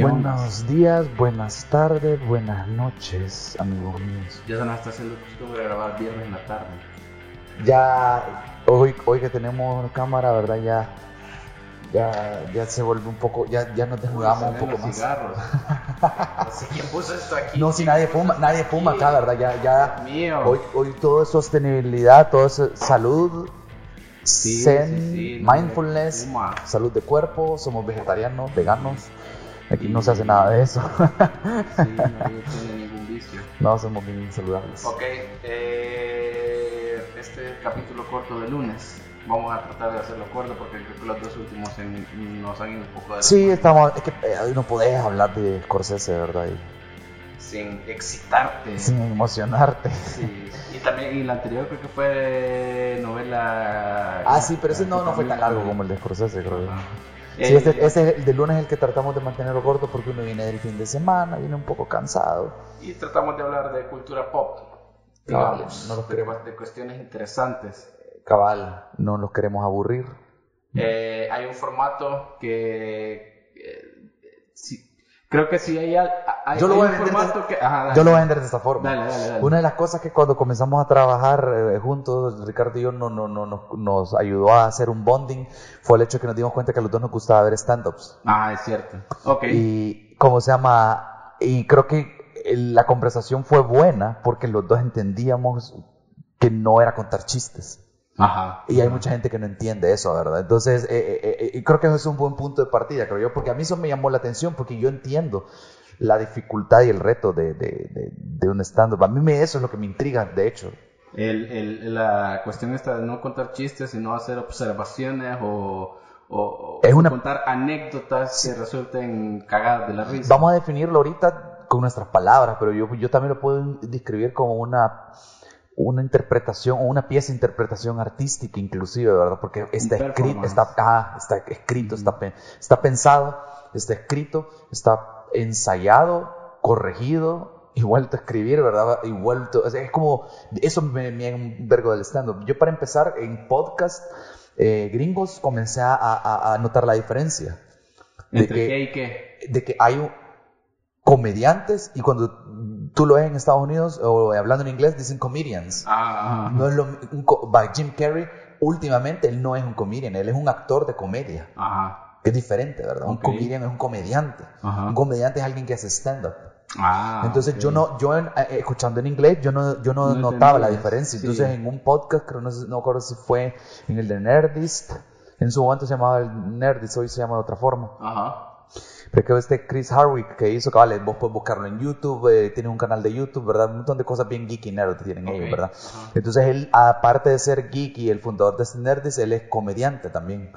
Buenos días, buenas tardes, buenas noches, amigos míos. Ya se nos está haciendo costumbre grabar viernes en la tarde. Ya, hoy, hoy que tenemos cámara, ¿verdad? Ya, ya, ya se vuelve un poco, ya, ya nos desnudamos un poco los más. cigarros. no sé quién puso esto aquí. No, si nadie fuma, nadie fuma acá, ¿verdad? Ya, ya, Dios mío. hoy, hoy todo es sostenibilidad, todo es salud, Sí, zen, sí, sí, no mindfulness, salud de cuerpo, somos vegetarianos, veganos. Aquí no se hace nada de eso. Sí, no ningún vicio. no, somos bien saludables. Ok, eh, este capítulo corto de lunes. Vamos a tratar de hacerlo corto porque creo que los dos últimos en- nos han ido un poco de Sí, estamos, es que eh, no podés hablar de Scorsese, ¿verdad? Y sin excitarte. sin emocionarte. Sí. Y también, y la anterior creo que fue novela. Ah, sí, pero ese no, no fue tan largo como el de Scorsese, creo yo. Sí, Eh, este, este es el de lunes es el que tratamos de mantenerlo corto porque uno viene del fin de semana, viene un poco cansado. Y tratamos de hablar de cultura pop. Cabal, Digamos, no los de, queremos. de cuestiones interesantes. Cabal, no los queremos aburrir. Eh, hay un formato que. eh, sí, creo que sí hay, hay, Yo lo hay voy a un formato de- que. ajá. Yo lo voy a vender de esta forma. Dale, dale, dale. Una de las cosas que cuando comenzamos a trabajar eh, juntos, Ricardo y yo no, no, no, nos, nos ayudó a hacer un bonding fue el hecho que nos dimos cuenta que a los dos nos gustaba ver stand-ups. Ah, es cierto. Ok. Y, ¿cómo se llama? Y creo que la conversación fue buena porque los dos entendíamos que no era contar chistes. Ajá. Y hay mucha gente que no entiende eso, ¿verdad? Entonces, eh, eh, eh, y creo que eso es un buen punto de partida, creo yo, porque a mí eso me llamó la atención, porque yo entiendo la dificultad y el reto de, de, de, de un stand-up. A mí me, eso es lo que me intriga, de hecho. El, el, la cuestión esta de no contar chistes, sino hacer observaciones o, o, o Es una- contar anécdotas que resulten cagadas de la risa. Vamos a definirlo ahorita con nuestras palabras, pero yo, yo también lo puedo describir como una, una interpretación o una pieza de interpretación artística inclusive, ¿verdad? Porque está escrito, está, ah, está escrito, está, está pensado, está escrito, está ensayado, corregido y vuelto a escribir, ¿verdad? Y vuelto, o sea, es como, eso me, me un vergo del stand-up. Yo para empezar en podcast eh, gringos comencé a, a- a notar la diferencia. de ¿Entre que- qué y qué? de que hay comediantes y cuando tú lo ves en Estados Unidos o hablando en inglés dicen comedians. Ah, ajá. No es lo un by Jim Carrey últimamente él no es un comedian, él es un actor de comedia. Ajá. Es diferente, ¿verdad? Un comedian es un comediante. Ajá. Un comediante es alguien que hace stand up. Ah, Entonces yo no yo en- eh, escuchando en inglés yo no yo no, No notaba la diferencia. sí. Entonces en un podcast creo no, no recuerdo si fue en el de Nerdist, en su momento se llamaba el Nerdist, hoy se llama de otra forma. Ajá. Pero que este Chris Hardwick que hizo, cabal, vos puedes buscarlo en YouTube, eh, tiene un canal de YouTube, ¿verdad? Un montón de cosas bien geeky nerd tienen Ok, ellos, ¿verdad? ajá. Entonces él, aparte de ser geeky, el fundador de este Nerdist, él es comediante también.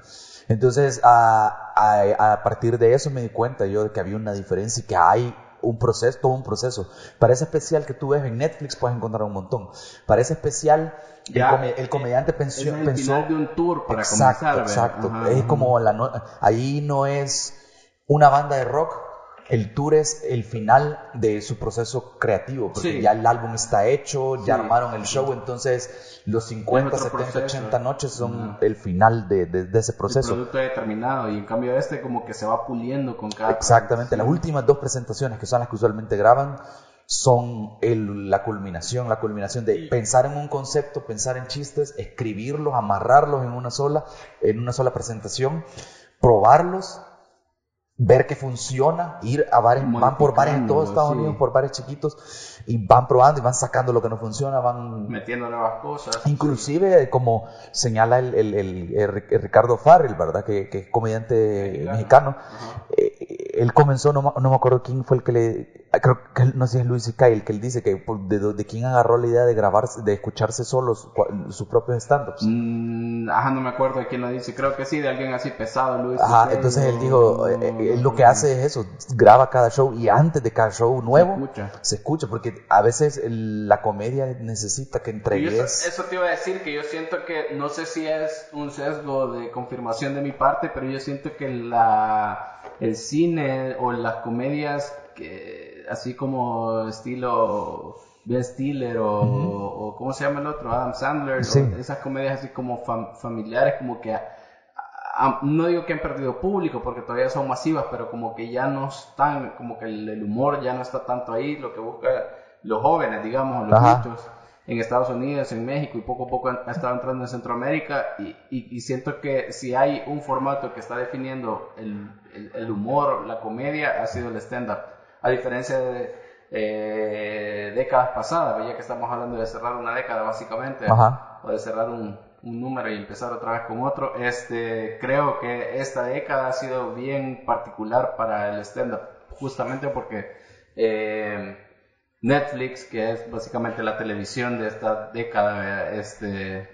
Entonces, a, a- a partir de eso me di cuenta yo de que había una diferencia y que hay un proceso, todo un proceso. Para ese especial que tú ves en Netflix puedes encontrar un montón. Para ese especial, el, Ya, come- el comediante Es pensó, el pensó final de un tour para exacto, comenzar. exacto. Ajá, es ajá. como la no- ahí no es una banda de rock, el tour es el final de su proceso creativo, porque Sí. ya el álbum está hecho, ya Sí. armaron el show, entonces los 50, Es otro 70, proceso. 80 noches son el final de, de- de ese El proceso. producto ya terminado y en cambio este como que se va puliendo con cada Exactamente, las últimas dos presentaciones, que son las que usualmente graban, son el- la culminación, la culminación de pensar en un concepto, pensar en chistes, escribirlos, amarrarlos en una sola, en una sola presentación, probarlos, ver que funciona, ir a bares, van por bares en todo Modificándolo, Estados sí. Unidos, por bares chiquitos, y van probando y van sacando lo que no funciona, van metiendo nuevas cosas. Inclusive, como señala el, el- el- el Ri- el Ricardo Farrell, ¿verdad? Que, que es comediante Mexicano. Eh, él comenzó, no, no me acuerdo quién fue el que le... Creo que no sé si es Luis C.K. el que él dice que de, de quién agarró la idea de grabar, de escucharse solos sus propios stand-ups. Mm, ajá, no me acuerdo de quién lo dice. Creo que sí, de alguien así pesado, Luis. Ajá, Miguel, entonces él dijo, eh, eh, él lo que hace es eso, graba cada show y antes de cada show nuevo escucha. se escucha, porque a veces la comedia necesita que Y eso, entregues... eso te iba a decir que yo siento que, no sé si es un sesgo de confirmación de mi parte, pero yo siento que la, el cine o las comedias, que, así como estilo Ben Stiller o, o ¿cómo se llama el otro? Adam Sandler, Sí. esas comedias así como fam- familiares, como que a- no digo que han perdido público porque todavía son masivas, pero como que ya no están, como que el, humor ya no está tanto ahí, lo que busca los jóvenes, digamos, los en Estados Unidos, en México y poco a poco ha estado entrando en Centroamérica y, y, siento que si hay un formato que está definiendo el, el, humor, la comedia, ha sido el stand-up. A diferencia de eh, décadas pasadas, ya que estamos hablando de cerrar una década básicamente, o de cerrar un, un número y empezar otra vez con otro. Este, creo que esta década ha sido bien particular para el stand-up, justamente porque eh, Netflix, que es básicamente la televisión de esta década, este,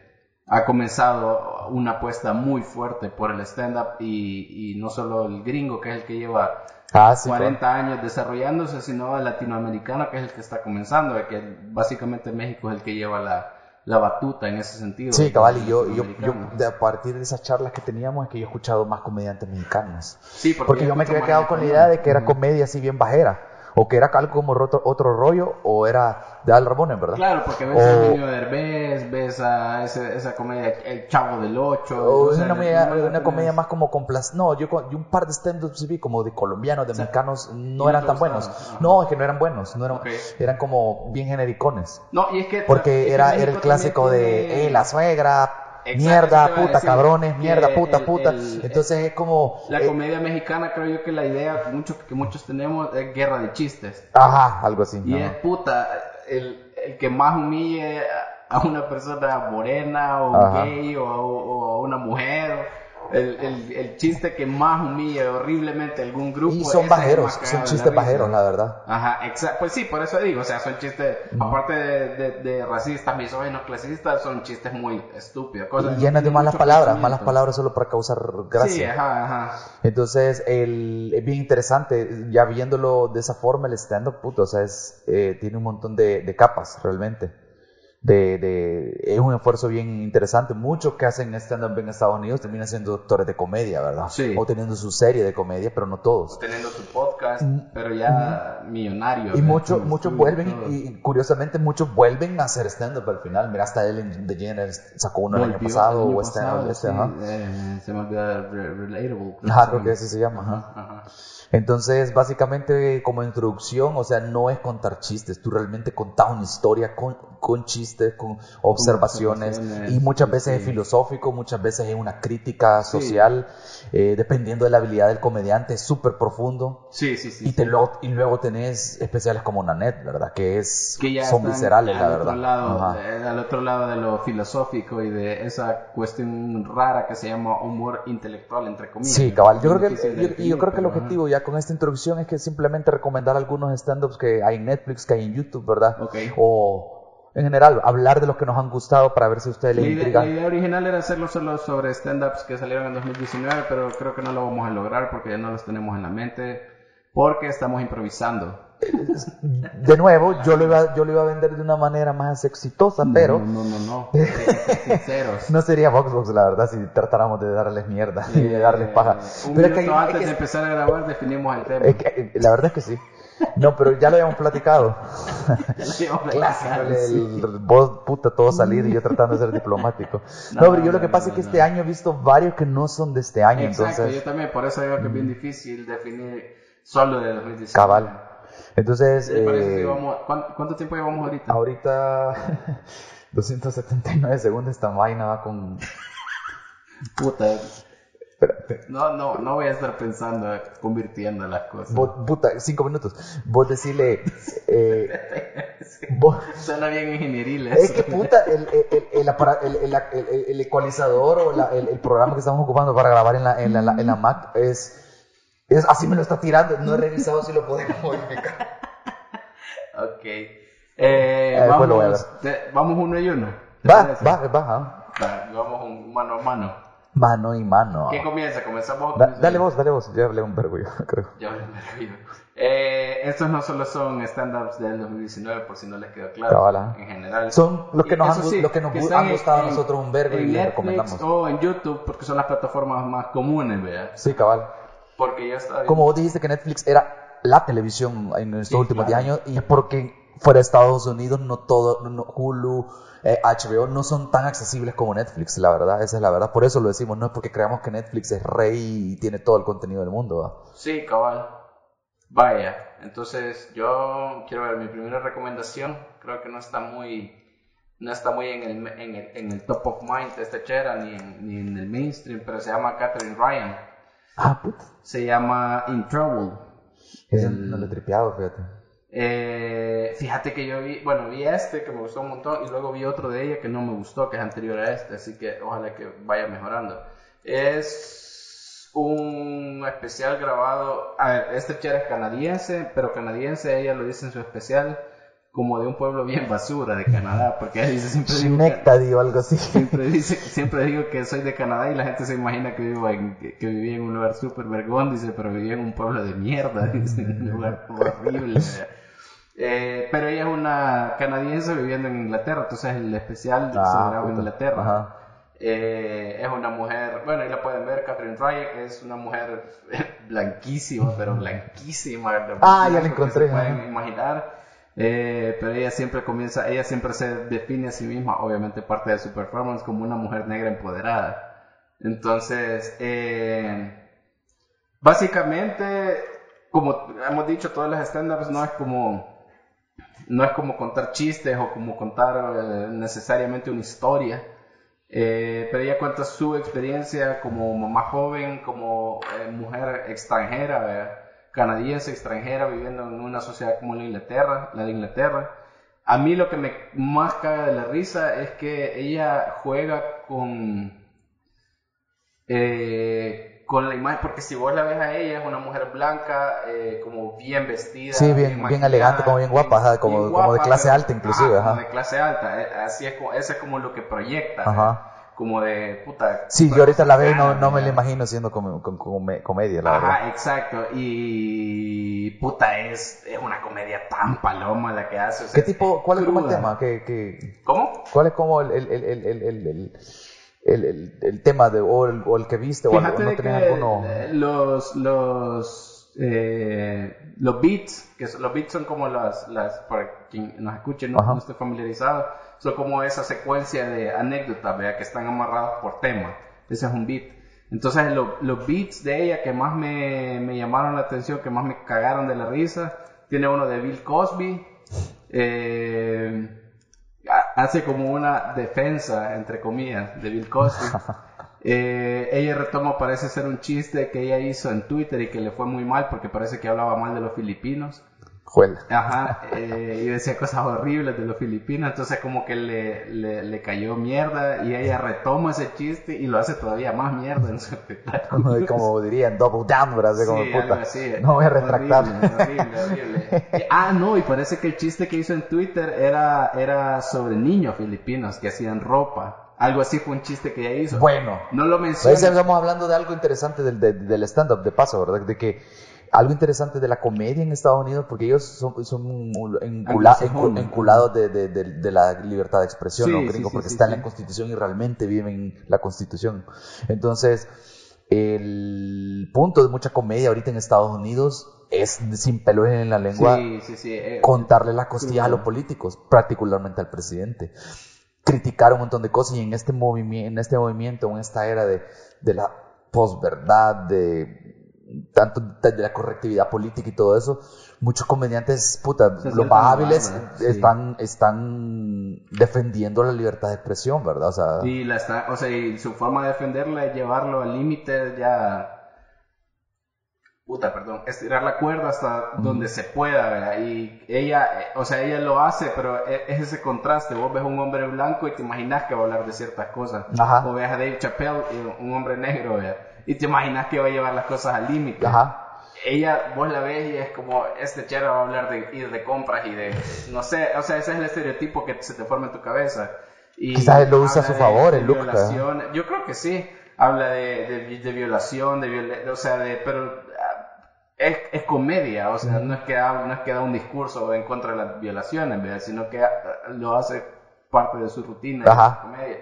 ha comenzado una apuesta muy fuerte por el stand-up y, no solo el gringo, que es el que lleva 40 ah, años desarrollándose, sino el latinoamericano, que es el que está comenzando, que básicamente México es el que lleva la, la batuta en ese sentido. Sí, cabal, y yo, yo, yo, a partir de esas charlas que teníamos es que yo he escuchado más comediantes mexicanos. Sí, porque, yo me había quedado con la idea de que era comedia así bien bajera o que era algo como otro, otro rollo, o era de Al Ramones, ¿verdad? Claro, porque ves a Emilio Derbez, ves a esa, esa comedia, El Chavo del Ocho. O una, comedia, una comedia más como complas... No, yo, yo un par de stand-ups vi como de colombianos, de mexicanos, no eran tan buenos. No, es que no eran buenos, no eran, eran como bien genericones. No, y es que... Porque era, era el clásico de, eh, la suegra, mierda, puta, cabrones, mierda, puta, puta. Entonces es como... La eh, comedia mexicana creo yo que la idea mucho, que muchos tenemos es guerra de chistes. Ajá, algo así. Y es puta, el, el, que más humille a una persona morena o gay o, o, a una mujer el, el, el, chiste que más humilla horriblemente algún grupo. Y son bajeros, son chistes bajeros, la verdad. Ajá, exacto. Pues sí, por eso digo, o sea, son chistes, aparte de, de, de, racistas, misóginos, clasistas, son chistes muy estúpidos. y llenas de malas palabras, malas palabras solo para causar gracia. Sí, ajá, ajá. Entonces, el, es bien interesante, ya viéndolo de esa forma, el stand-up, puto, o sea, es, eh, tiene un montón de, de capas, realmente de, de, es un esfuerzo bien interesante. Muchos que hacen stand-up en Estados Unidos terminan siendo doctores de comedia, ¿verdad? Sí. O teniendo su serie de comedia, pero no todos. O teniendo su podcast, mm. pero ya millonario. Y muchos muchos vuelven, y, curiosamente muchos vuelven a hacer stand-up al final. Mira, hasta Ellen DeGeneres sacó uno el año pasado, o este, pasado, este, eh, se me Relatable. Ajá, creo que así se llama. Ajá. Entonces, básicamente, como introducción, o sea, no es contar chistes, tú realmente contás una historia con, con chistes, con observaciones, y muchas veces es filosófico, muchas veces es una crítica social, eh, dependiendo de la habilidad del comediante, es súper profundo. Sí, sí, sí. Y, te Lo, y luego tenés especiales como Nanette, ¿verdad? Que es, son viscerales, la verdad. Lado, al otro lado de lo filosófico y de esa cuestión rara que se llama humor intelectual, entre comillas. Sí, cabal. Yo creo que, yo, creo que el objetivo ya con esta introducción es que simplemente recomendar algunos stand-ups que hay en Netflix, que hay en YouTube, ¿verdad? O en general, hablar de los que nos han gustado para ver si a ustedes les intriga. La idea original era hacerlo solo sobre stand-ups que salieron en 2019, pero creo que no lo vamos a lograr porque ya no los tenemos en la mente, porque estamos improvisando. De nuevo, yo lo iba, yo lo iba a vender de una manera más exitosa, pero... No, no, no, Sinceros. no sería Voxbox, la verdad, si tratáramos de darles mierda y de darles paja. Un pero minuto antes de empezar a grabar definimos el tema. la verdad es que sí. No, pero ya lo habíamos platicado. Clásico, el, vos, puta, todo salir y yo tratando de ser diplomático. No, pero yo lo que pasa es que este año he visto varios que no son de este año. Exacto, entonces... yo también, por eso digo que es bien difícil definir solo de 2019. Cabal. Entonces... Eh, ¿cuánto, tiempo llevamos ahorita? Ahorita 279 segundos esta vaina va con... Puta, no, no, no voy a estar pensando convirtiendo las cosas. puta, cinco minutos. Vos decirle. Eh, Suena bien ingenieril Es que puta, el, el, el, el ecualizador o el, programa que estamos ocupando para grabar en la, en la, en la Mac es, es. Así me lo está tirando. No he revisado si lo podemos modificar. ok. Eh, vamos, vamos uno y uno. Va, va, va, Vamos un mano a mano. Mano y mano. ¿Quién comienza? Comenzamos. dale vos, dale vos. Yo hablé un yo creo. Yo hablé un verbo. Eh, estos no solo son stand-ups del 2019, por si no les quedó claro. En general. Son los que nos, han, que nos han gustado a nosotros un verbo y les recomendamos. O en YouTube, porque son las plataformas más comunes, ¿verdad? Sí, cabal. Porque ya está. Como vos dijiste que Netflix era la televisión en estos últimos 10 años y porque fuera de Estados Unidos no todo, no, Hulu, eh, HBO no son tan accesibles como Netflix, la verdad, esa es la verdad. Por eso lo decimos, no es porque creamos que Netflix es rey y tiene todo el contenido del mundo. ¿va? Sí, cabal. Vaya, entonces yo quiero ver mi primera recomendación, creo que no está muy no está muy en el, en el, en el top of mind de esta chera ni en, ni en el mainstream, pero se llama Catherine Ryan. Ah, puta. Se llama In Trouble. No lo he tripeado, fíjate. Eh, fíjate que yo vi, bueno, vi este que me gustó un montón y luego vi otro de ella que no me gustó, que es anterior a este, así que ojalá que vaya mejorando. Es un especial grabado, a ver, este chera es canadiense, pero canadiense, ella lo dice en su especial, como de un pueblo bien basura de Canadá, porque ella dice siempre digo, que, o algo así. Siempre, dice, siempre digo que soy de Canadá y la gente se imagina que vivo en, que, viví en un lugar súper vergón, dice, pero viví en un pueblo de mierda, dice, en un lugar horrible. Eh, pero ella es una canadiense viviendo en Inglaterra, entonces el especial se ah, graba en Inglaterra. Eh, es una mujer, bueno, ahí la pueden ver, Catherine Ryan es una mujer blanquísima, pero blanquísima. Ah, ya la encontré. Se pueden imaginar. Eh, pero ella siempre comienza, ella siempre se define a sí misma, obviamente parte de su performance, como una mujer negra empoderada. Entonces, eh, básicamente, como hemos dicho, todas las stand-ups no es como, no es como contar chistes o como contar eh, necesariamente una historia. pero ella cuenta su experiencia como mamá joven, como mujer extranjera, canadiense extranjera viviendo en una sociedad como la Inglaterra, la de Inglaterra. A mí lo que me más caga de la risa es que ella juega con eh, con la imagen, porque si vos la ves a ella, es una mujer blanca, eh, como bien vestida. Sí, bien, bien, elegante, como bien guapa, como, como, de clase alta inclusive. Como de clase alta, eh, así es, eso es como lo que proyecta. Ajá como de puta. Sí, yo ahorita la veo y no, no me la imagino siendo como, comedia, la Ajá, exacto. Y puta, es, es una comedia tan paloma la que hace. ¿Qué tipo, cuál es como el tema? ¿Qué, qué, ¿Cómo? ¿Cuál es como el, el, el, el, el, el tema de, o, el, o el que viste? o, algo, no que alguno... los, los, eh, los beats, que los beats son como las, las para quien nos escuche, no, no esté familiarizado son como esa secuencia de anécdotas, ¿vea? que están amarrados por tema. Ese es un beat. Entonces los beats de ella que más me, me, llamaron la atención, que más me cagaron de la risa, tiene uno de Bill Cosby. Eh, hace como una defensa, entre comillas, de Bill Cosby. Eh, ella retoma, parece ser un chiste que ella hizo en Twitter y que le fue muy mal porque parece que hablaba mal de los filipinos. Ajá, eh, y decía cosas horribles de los filipinos, entonces como que le, le, cayó mierda y ella retoma ese chiste y lo hace todavía más mierda en su espectáculo. como dirían, double down, ¿verdad? como puta. No voy a retractar. Horrible, horrible, ah, no, y parece que el chiste que hizo en Twitter era, era sobre niños filipinos que hacían ropa. Algo así fue un chiste que ella hizo. Bueno. No lo mencioné. Estamos hablando de algo interesante del, del stand-up, de paso, ¿verdad? De que algo interesante de la comedia en Estados Unidos, porque ellos son, son enculados de, de, de, la libertad de expresión, ¿no? porque está en la Constitución y realmente viven la Constitución. Entonces, el punto de mucha comedia ahorita en Estados Unidos es sin pelo en la lengua eh, contarle la costilla a los políticos, particularmente al presidente. Criticar un montón de cosas y en este, movimiento en este movimiento, en esta era de, de la posverdad, de tanto de la correctividad política y todo eso, muchos comediantes, puta, los más hábiles están, están defendiendo la libertad de expresión, ¿verdad? O sea, y, la está, o sea, y su forma de defenderla es llevarlo al límite ya... Puta, perdón, estirar la cuerda hasta donde se pueda, ¿verdad? Y ella, o sea, ella lo hace, pero e, es ese contraste. Vos ves un hombre blanco y te imaginas que va a hablar de ciertas cosas. O ves a Dave Chappelle, un hombre negro, ¿verdad? Y te imaginas que va a llevar las cosas al límite. Ajá. Ella, vos la ves y es como, este chero va a hablar de ir de compras y de, no sé, o sea, ese es el estereotipo que se te forma en tu cabeza. Y Quizás lo usa a su favor, el look. Yo creo que sí. Habla de, de, violación, de o sea, de, pero ah, es, es, comedia, o sea, no es que no es que da un discurso en contra de las violaciones, sino que ah, lo hace parte de su rutina, Ajá. comedia.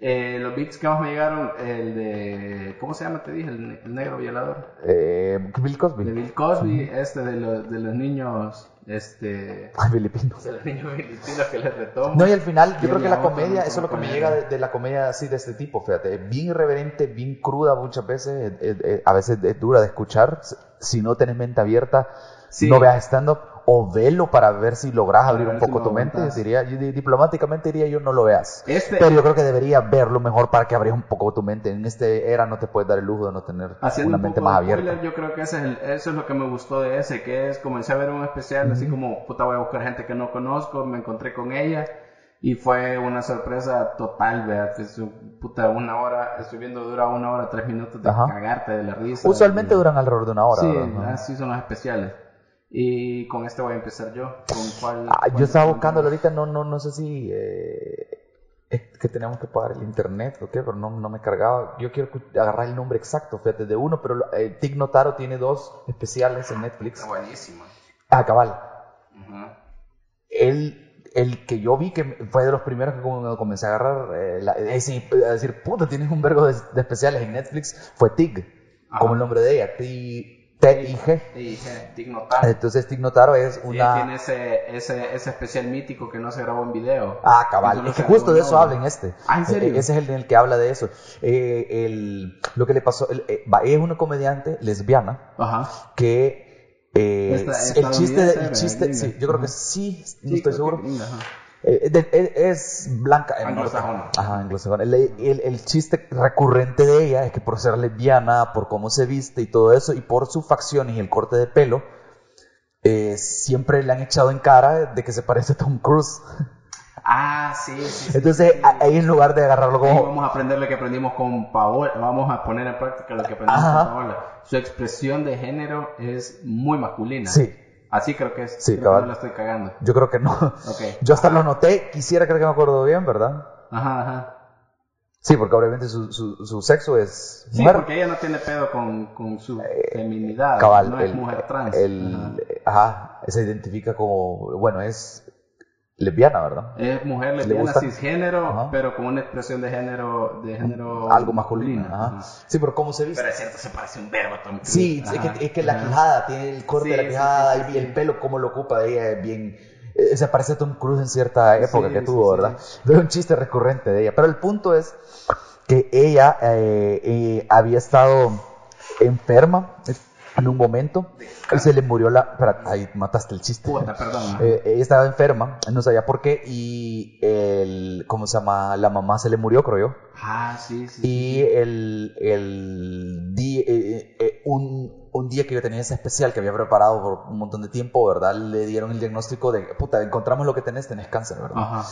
Eh, los beats que más me llegaron, el de. ¿Cómo se llama? Te dije, el, negro violador. Eh, Bill Cosby. De Bill Cosby, este de, de los niños este filipinos. de los niños filipinos que les retomo. No, y al final, yo creo que la comedia, eso es lo que me recuerdo llega de, de la comedia así de este tipo, fíjate, es bien irreverente, bien cruda muchas veces, eh, eh, a veces es dura de escuchar, si no tenés mente abierta, Sí. no veas stand-up o velo para ver si logras abrir un si poco tu mente, diría, yo di- diplomáticamente diría yo no lo veas. Este- Pero yo creo que deberías verlo mejor para que abras un poco tu mente. En este era no te puedes dar el lujo de no tener una un mente más abierta. spoiler, yo creo que ese es el- eso es lo que me gustó de ese, que es comencé a ver un especial así como, puta, voy a buscar gente que no conozco, me encontré con ella y fue una sorpresa total, un- puta, una hora, estoy viendo dura una hora, tres minutos de Ajá. cagarte de la risa. Usualmente Y- duran alrededor de una hora. Sí, ¿verdad? Así son los especiales. Y con este voy a empezar yo. ¿Con cuál? Ah, cuál- yo estaba buscándolo ahorita, no, no, no sé si eh, es que teníamos que pagar el internet o qué, pero no, no me cargaba. Yo quiero agarrar el nombre exacto, fíjate, de uno, pero eh, Tig Notaro tiene dos especiales en Netflix. Está buenísimo. Ah, cabal. Él, el que yo vi que fue de los primeros que como comencé a agarrar, eh, la- a decir, puta, tienes un vergo de, de especiales en Netflix, fue Tig, Ajá. como el nombre de ella, T-I-G. Y dije, Digno Tal. Entonces Tig Notaro es una... tiene ese, ese, ese especial mítico que no se grabó en video. Ah, cabal. Es que justo de eso habla en este. Ah, ¿en serio? Eh, ese es el en el que habla de eso. Eh, el- lo que le pasó, el- eh, es una comediante lesbiana Ajá. que eh, Esta- el chiste, de- el estadounidense, chiste, sí, yo creo que sí, no Sí, estoy seguro. que. Eh, de- eh, es blanca. eh, Anglosajona. Ajá, anglosajona. El, el- el chiste recurrente de ella es que por ser lesbiana, por cómo se viste y todo eso, y por su facción y el corte de pelo, eh, siempre le han echado en cara de que se parece a Tom Cruise. Ah, sí, sí. Entonces, sí. ahí en lugar de agarrarlo Ahí como... vamos a aprender lo que aprendimos con Paola. Vamos a poner en práctica lo que aprendimos Ajá. con Paola. Su expresión de género es muy masculina. Sí. Así creo que es. Sí, creo que cabal. no la estoy cagando. Yo creo que no. Ok. Yo hasta lo noté, quisiera creer que me acuerdo bien, ¿verdad? Ajá, ajá. Sí, porque obviamente su, su, su sexo es Sí, mujer. porque ella no tiene pedo con, con su feminidad. Cabal, no es el- mujer trans. el- ajá, se identifica como, bueno, es lesbiana, ¿verdad? Es mujer ¿Le lesbiana gusta? cisgénero, Ajá. pero con una expresión de género, de género Algo masculino. Ajá. Ajá. Sí, pero ¿cómo se viste? Pero es cierto, se parece un verbo Cruise. Sí, es que, es que la quijada, tiene el corte Sí, de la quijada sí, sí, y el pelo, cómo lo ocupa de ella, es bien... eh, Se parece a Tom Cruise en cierta época que tuvo. ¿verdad? Es un chiste recurrente de ella. Pero el punto es que ella eh, eh, había estado enferma en un momento y se le murió la... Espera, ahí mataste el chiste. Puta, perdón. Eh, ella estaba enferma, no sabía por qué y el... ¿Cómo se llama? La mamá se le murió, creo yo. Ah, sí, sí. Y el, el día, eh, eh, un, un día que yo tenía ese especial que había preparado por un montón de tiempo, ¿verdad? Le dieron el diagnóstico de, puta, encontramos lo que tenés, tenés cáncer, ¿verdad? Ajá.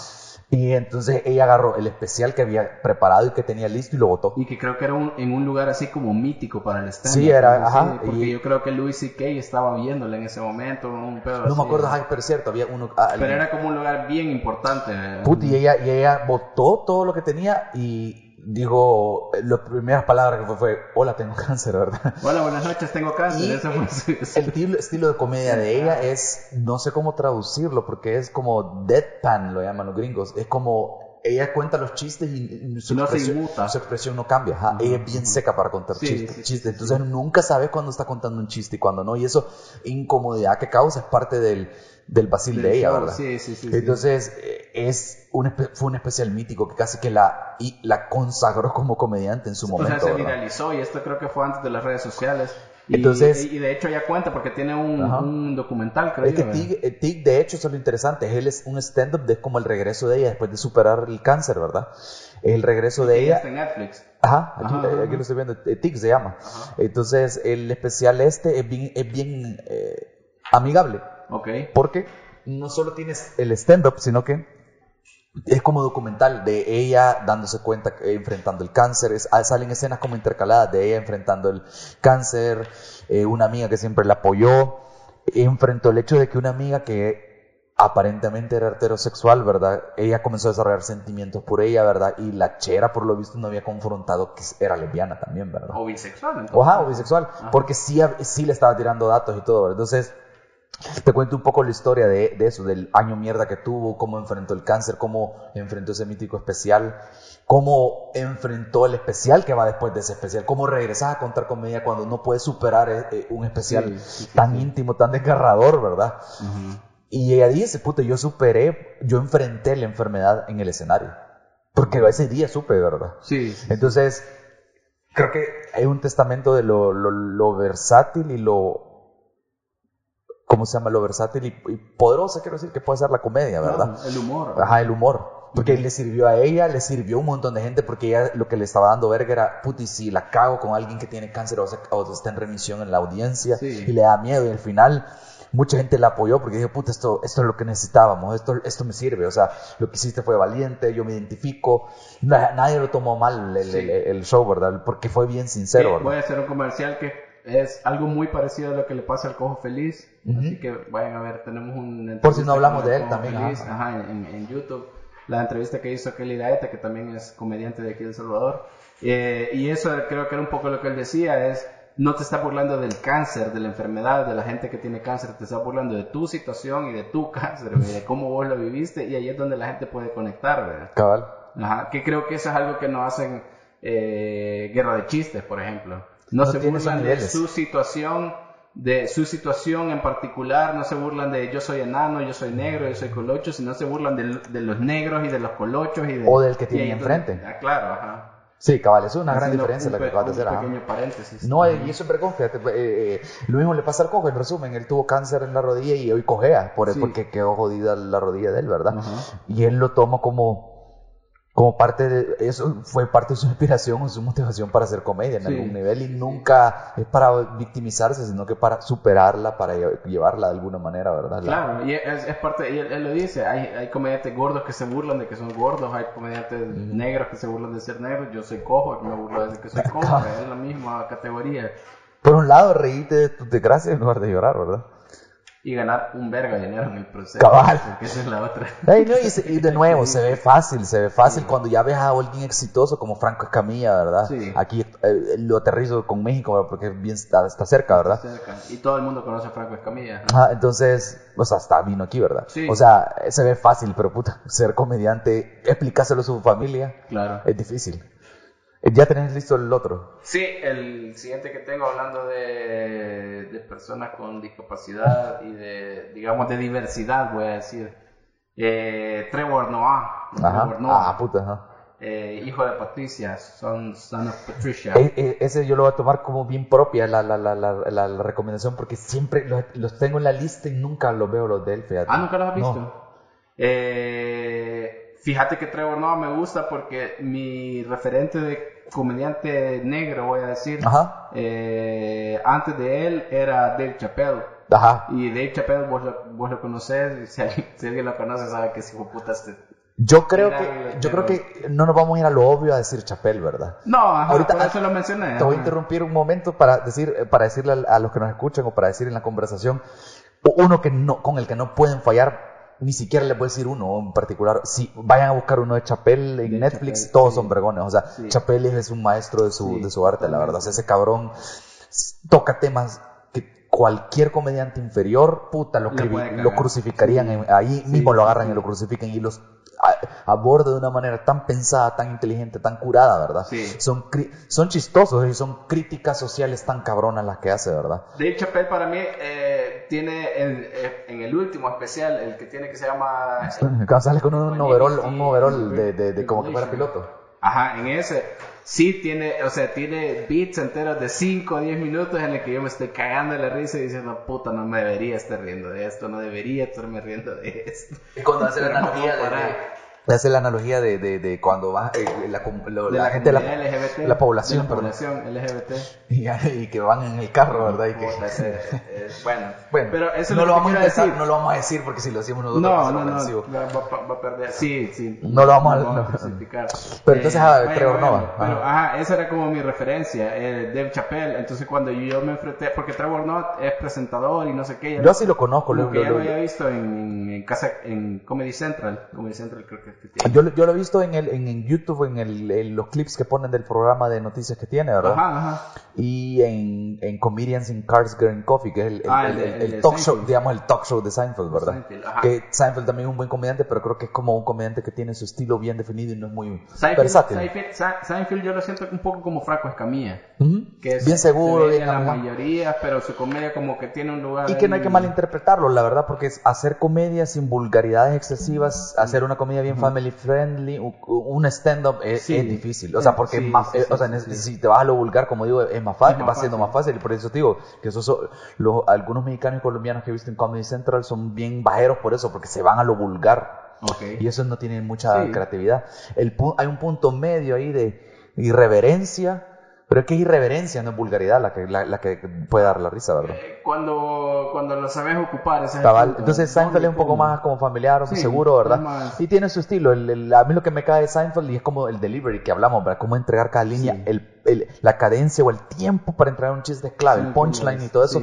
Y entonces ella agarró el especial que había preparado y que tenía listo y lo botó. Y que creo que era un- en un lugar así como mítico para el stand Sí, era, ajá, porque y- yo creo que Louis C.K. estaba viéndole en ese momento, un pedo No así. me acuerdo, ay, pero es cierto, había uno... ah, Pero era como un lugar bien importante. Put, y ella, y ella botó todo lo que tenía y dijo, eh, las primeras palabras que fue fue, hola, tengo cáncer, ¿verdad? Hola, buenas noches, tengo cáncer. Y Ese fue su- El estilo, estilo de comedia de ella es, no sé cómo traducirlo, porque es como deadpan, lo llaman los gringos. Es como, ella cuenta los chistes y, y su, No expresión, su expresión no cambia. ajá. Ella es bien seca para contar Sí, chistes. sí, sí, chistes. sí, Entonces nunca sabes cuándo está contando un chiste y cuándo no. Y eso, incomodidad que causa, es parte del, del vacil de ella, show, ¿verdad? Sí, sí, sí. Entonces, eh, es un, fue un especial mítico que casi que la, y la consagró como comediante en su o sea, momento. se ¿verdad? viralizó y esto creo que fue antes de las redes sociales. Y, Entonces- y de hecho ya cuenta porque tiene un, documental, creo Es que Tig, eh, Tig, de hecho, eso es lo interesante. Él es un stand-up de como el regreso de ella después de superar el cáncer, ¿verdad? El regreso de ella. está en Netflix. Ajá, aquí, Ajá, ajá, aquí lo estoy viendo. eh, Tig se llama. Ajá. Entonces, el especial este es bien, es bien eh, amigable. Ok. Porque no solo tienes el stand-up, sino que es como documental de ella dándose cuenta, que- enfrentando el cáncer. Es- ah, salen escenas como intercaladas de ella enfrentando el cáncer, eh, una amiga que siempre la apoyó, enfrentó el hecho de que una amiga que aparentemente era heterosexual, ¿verdad? Ella comenzó a desarrollar sentimientos por ella, ¿verdad? Y la chera, por lo visto, no había confrontado que era lesbiana también, ¿verdad? O bisexual, entonces. O, ajá, o bisexual, Ajá. porque sí, sí le estaba tirando datos y todo, ¿verdad? Entonces, te cuento un poco la historia de, de, eso, del año mierda que tuvo, cómo enfrentó el cáncer, cómo enfrentó ese mítico especial, cómo enfrentó el especial que va después de ese especial, cómo regresas a contar comedia cuando no puedes superar eh, eh, un especial tan íntimo, tan desgarrador, ¿verdad? Y ella dice, puta, yo superé, yo enfrenté la enfermedad en el escenario. Porque ese día supe, ¿verdad? Sí. Entonces, creo que hay un testamento de lo, lo, lo versátil y lo ¿cómo se llama? Lo versátil y, y, poderosa, quiero decir, que puede ser la comedia, ¿verdad? el humor. Ajá, el humor. Porque le sirvió a ella, le sirvió a un montón de gente, porque ella lo que le estaba dando verga era, puti, si la cago con alguien que tiene cáncer o, o está en remisión en la audiencia Sí. y le da miedo y al final mucha gente la apoyó porque dijo, puta, esto, esto es lo que necesitábamos, esto, esto me sirve, o sea, lo que hiciste fue valiente, yo me identifico, Na- nadie lo tomó mal el, Sí. el- el show, ¿verdad? Porque fue bien sincero, Sí, voy a hacer un comercial que es algo muy parecido a lo que le pasa al Cojo Feliz. Así que vayan a ver, tenemos un. Por si no hablamos con de él también, Feliz, ajá. ajá, en, en YouTube. La entrevista que hizo Kelly Laeta, que también es comediante de aquí de El Salvador. Eh, y eso creo que era un poco lo que él decía: es no te está burlando del cáncer, de la enfermedad, de la gente que tiene cáncer, te está burlando de tu situación y de tu cáncer, de cómo vos lo viviste, y ahí es donde la gente puede conectar, ¿verdad? Cabal. Ajá, que creo que eso es algo que no hacen eh, Guerra de Chistes, por ejemplo. No, No se burlan de su situación, de su situación en particular, no se burlan de yo soy enano, yo soy negro, yo soy colocho, sino se burlan de, de los negros y de los colochos y de... O del que donde- enfrente. Ah, claro, ajá. Sí, cabal, eso es una gran diferencia un la que acabas de un hacer. ajá. pequeño paréntesis. No, y eso es vergón, fíjate. eh, eh, lo mismo le pasa al cojo, en resumen, él tuvo cáncer en la rodilla y hoy cojea, por, Sí. porque quedó jodida la rodilla de él, ¿verdad? Y él lo toma como, como parte de, eso fue parte de su inspiración o su motivación para hacer comedia en Sí. algún nivel y nunca es para victimizarse, sino que para superarla, para lle- llevarla de alguna manera, ¿verdad? La- Claro, y es, es parte, y él, él lo dice, hay, hay comediantes gordos que se burlan de que son gordos, hay comediantes negros que se burlan de ser negros, yo soy cojo, me burlo de que soy cojo, es la misma categoría, Por un lado, reíte de tus desgracias en lugar de llorar, ¿verdad? Y ganar un verga de dinero en el proceso. Cabal. Porque esa es la otra. Ey, no, y, de nuevo, se ve fácil, se ve fácil cuando ya ves a alguien exitoso como Franco Escamilla, ¿verdad? Sí. Aquí eh, lo aterrizo con México porque bien está, está cerca, ¿verdad? Cerca. Y todo el mundo conoce a Franco Escamilla. Ajá, entonces, o sea, está vino aquí, ¿verdad? Sí. O sea, se ve fácil, pero puta, ser comediante, explicárselo a su familia, Claro. es difícil. Eh, Ya tenés listo el otro. Sí, el siguiente que tengo hablando de, de personas con discapacidad y de, digamos, de diversidad, voy a decir. Eh, Trevor Noah. Ajá. Trevor Noah. Ah, puta, ajá. eh, hijo de Patricia, son son of Patricia. E- e- ese yo lo voy a tomar como bien propia la, la, la, la, la- la recomendación porque siempre los, los tengo en la lista y nunca los veo los de él, fíjate. Ah, ¿nunca los has visto? No. Eh, fíjate que Trevor Noah me gusta porque mi referente de comediante negro, voy a decir, Ajá. eh, antes de él era Dave Chappelle. Ajá. Y Dave Chappelle, vos lo, vos lo si alguien, si alguien lo conoce sabe que si puta este... Yo creo que, yo creo que no nos vamos a ir a lo obvio a decir Chapel, ¿verdad? No, ajá, Ahorita- por eso lo mencioné. Te voy a interrumpir un momento para decir, eh, para decirle a, a los que nos escuchan o para decir en la conversación, uno que no, con el que no pueden fallar, ni siquiera les voy a decir uno en particular. Si vayan a buscar uno de Chapel en De Netflix, todos sí. son vergones. O sea, Sí. Chapel es un maestro de su, Sí, de su arte, la verdad. O sea, ese cabrón toca temas que cualquier comediante inferior, puta, lo, Le lo crucificarían ahí mismo lo agarran y lo crucifican y los aborda de una manera tan pensada, tan inteligente, tan curada, ¿verdad? Sí. Son, son chistosos y son críticas sociales tan cabronas las que hace, ¿verdad? Dave Chappelle para mí eh, tiene en, en el último especial, el que tiene que se llama... Cuando sale con un overol, un Sí, overol de, de, de como que fuera piloto. Ajá, en ese sí tiene, o sea, tiene beats enteros de 5 o 10 minutos en el que yo me estoy cagando de la risa y diciendo, puta, no me debería estar riendo de esto, no debería estarme riendo de esto. Y cuando hace la analogía de- hace la analogía de, de, de cuando va eh, la, lo- de la, la, gente la, LGBT, la población, de la perdón. población LGBT. Y, y que van en el carro, ¿verdad? Y que, eh, bueno, bueno, pero eso no lo vamos a empezar, decir. no lo vamos a decir porque si lo decimos nosotros a No, ser no, no, ofensivo. va, va- va a perder. Sí, sí. No lo vamos a- no. a crucificar. Pero entonces, ah, vaya, Trevor Noah, Pero, ajá. ajá, esa era como mi referencia, eh, Dave Chappelle. Entonces, cuando yo me enfrenté, porque Trevor Noah es presentador y no sé qué. Yo sí lo conozco, lo- que ya lo había visto en, en casa, en Comedy Central. Comedy Central creo que que tiene. Yo, yo lo he visto en, el, en, en YouTube, en, el, en los clips que ponen del programa de noticias que tiene, ¿verdad? Ajá, ajá. Y en en, Comedians in Cars Getting Coffee, que es el, el- Ah, el- talk show, Seinfeld. digamos el talk show de Seinfeld, ¿verdad? Seinfeld, que Seinfeld también es un buen comediante, pero creo que es como un comediante que tiene su estilo bien definido y no es muy Seinfeld, versátil. Seinfeld- Se- Seinfeld yo lo siento un poco como Franco Escamilla. Que es- bien seguro, se en la mayoría, pero su comedia como que tiene un lugar. Y que no hay que malinterpretarlo, la verdad, porque es hacer comedia sin vulgaridades excesivas, hacer una comedia bien family friendly, un, stand-up es, Sí. es difícil. O sea, porque sí, más, sí, eh, o sea, si te vas a lo vulgar, como digo, es más fácil, va siendo más fácil. Y por eso te digo que esos son- los, algunos mexicanos y colombianos que he visto en Comedy Central son bien bajeros por eso, porque se van a lo vulgar. Y eso no tiene mucha creatividad. El, hay un punto medio ahí de irreverencia, pero es que es irreverencia, no es vulgaridad la que, la, la que puede dar la risa, ¿verdad? Eh, Cuando, cuando lo sabes ocupar, ese Cabal. Entonces Seinfeld ¿Dónde es un poco más como familiar, Sí, seguro, ¿verdad? más- Y tiene su estilo. El, el- a mí lo que me cae de Seinfeld y es como el delivery que hablamos, ¿verdad? Cómo entregar cada línea, Sí. el, el- la cadencia o el tiempo para entregar un chiste es clave, el punchline y todo eso.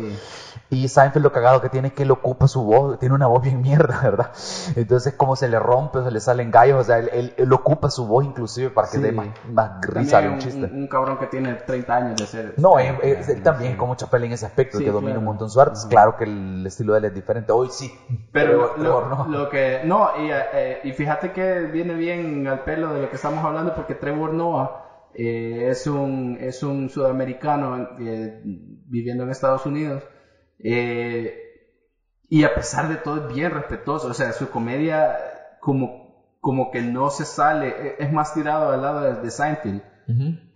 Sí. Y Seinfeld lo cagado que tiene es que él ocupa su voz, tiene una voz bien mierda, ¿verdad? Entonces como se le rompe, o se le salen gallos, o sea, él, él- él ocupa su voz inclusive para que Sí. dé más, más risa un un, chiste. un- un cabrón que tiene 30 años de ser. No, es- es- él también es como Chapel en ese aspecto, Sí, que domina claro. un montón su arte. Claro que el estilo de él es diferente. Hoy sí. Pero lo, Trevor lo- lo que. No, y, eh, y fíjate que viene bien al pelo de lo que estamos hablando, porque Trevor Noah eh, es, un, es un sudamericano eh, viviendo en Estados Unidos. Eh, y a pesar de todo es bien respetuoso. O sea, su comedia como, como que no se sale. eh, Es más tirado al lado de, de Seinfeld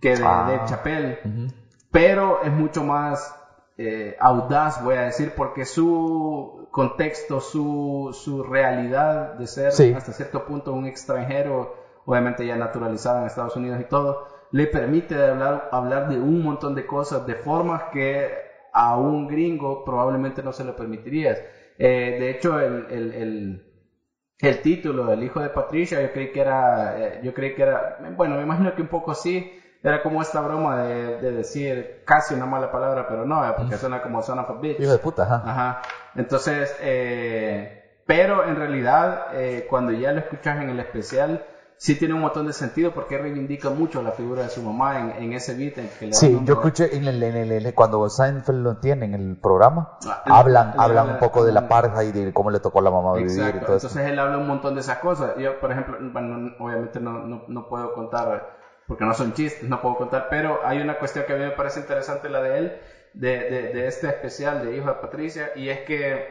que de, Ah. de Chappelle Ujú. pero es mucho más eh, audaz, voy a decir, porque su contexto, su, su realidad de ser Sí. hasta cierto punto un extranjero, obviamente ya naturalizado en Estados Unidos y todo, le permite hablar, hablar de un montón de cosas de formas que a un gringo probablemente no se le permitiría. Eh, de hecho, el, el, el, el título, El hijo de Patricia, yo creí que era, eh, yo creí que era, bueno, me imagino que un poco sí, era como esta broma de, de decir casi una mala palabra, pero no, eh, porque suena como son of a bitch. Hijo de puta, ajá. Ajá. Entonces, eh, pero en realidad, eh, cuando ya lo escuchas en el especial, sí tiene un montón de sentido porque reivindica mucho la figura de su mamá en, en ese beat en que le Sí, yo escuché en el, en el- en el- cuando Seinfeld lo tiene en el programa, Ah, hablan, el- hablan un poco de la parja y de cómo le tocó a la mamá vivir y todo eso. entonces él habla un montón de esas cosas. Yo, por ejemplo, bueno, obviamente no, no, no puedo contar, porque no son chistes, no puedo contar, pero hay una cuestión que a mí me parece interesante, la de él, de, de, de este especial de Hijo de Patricia, y es que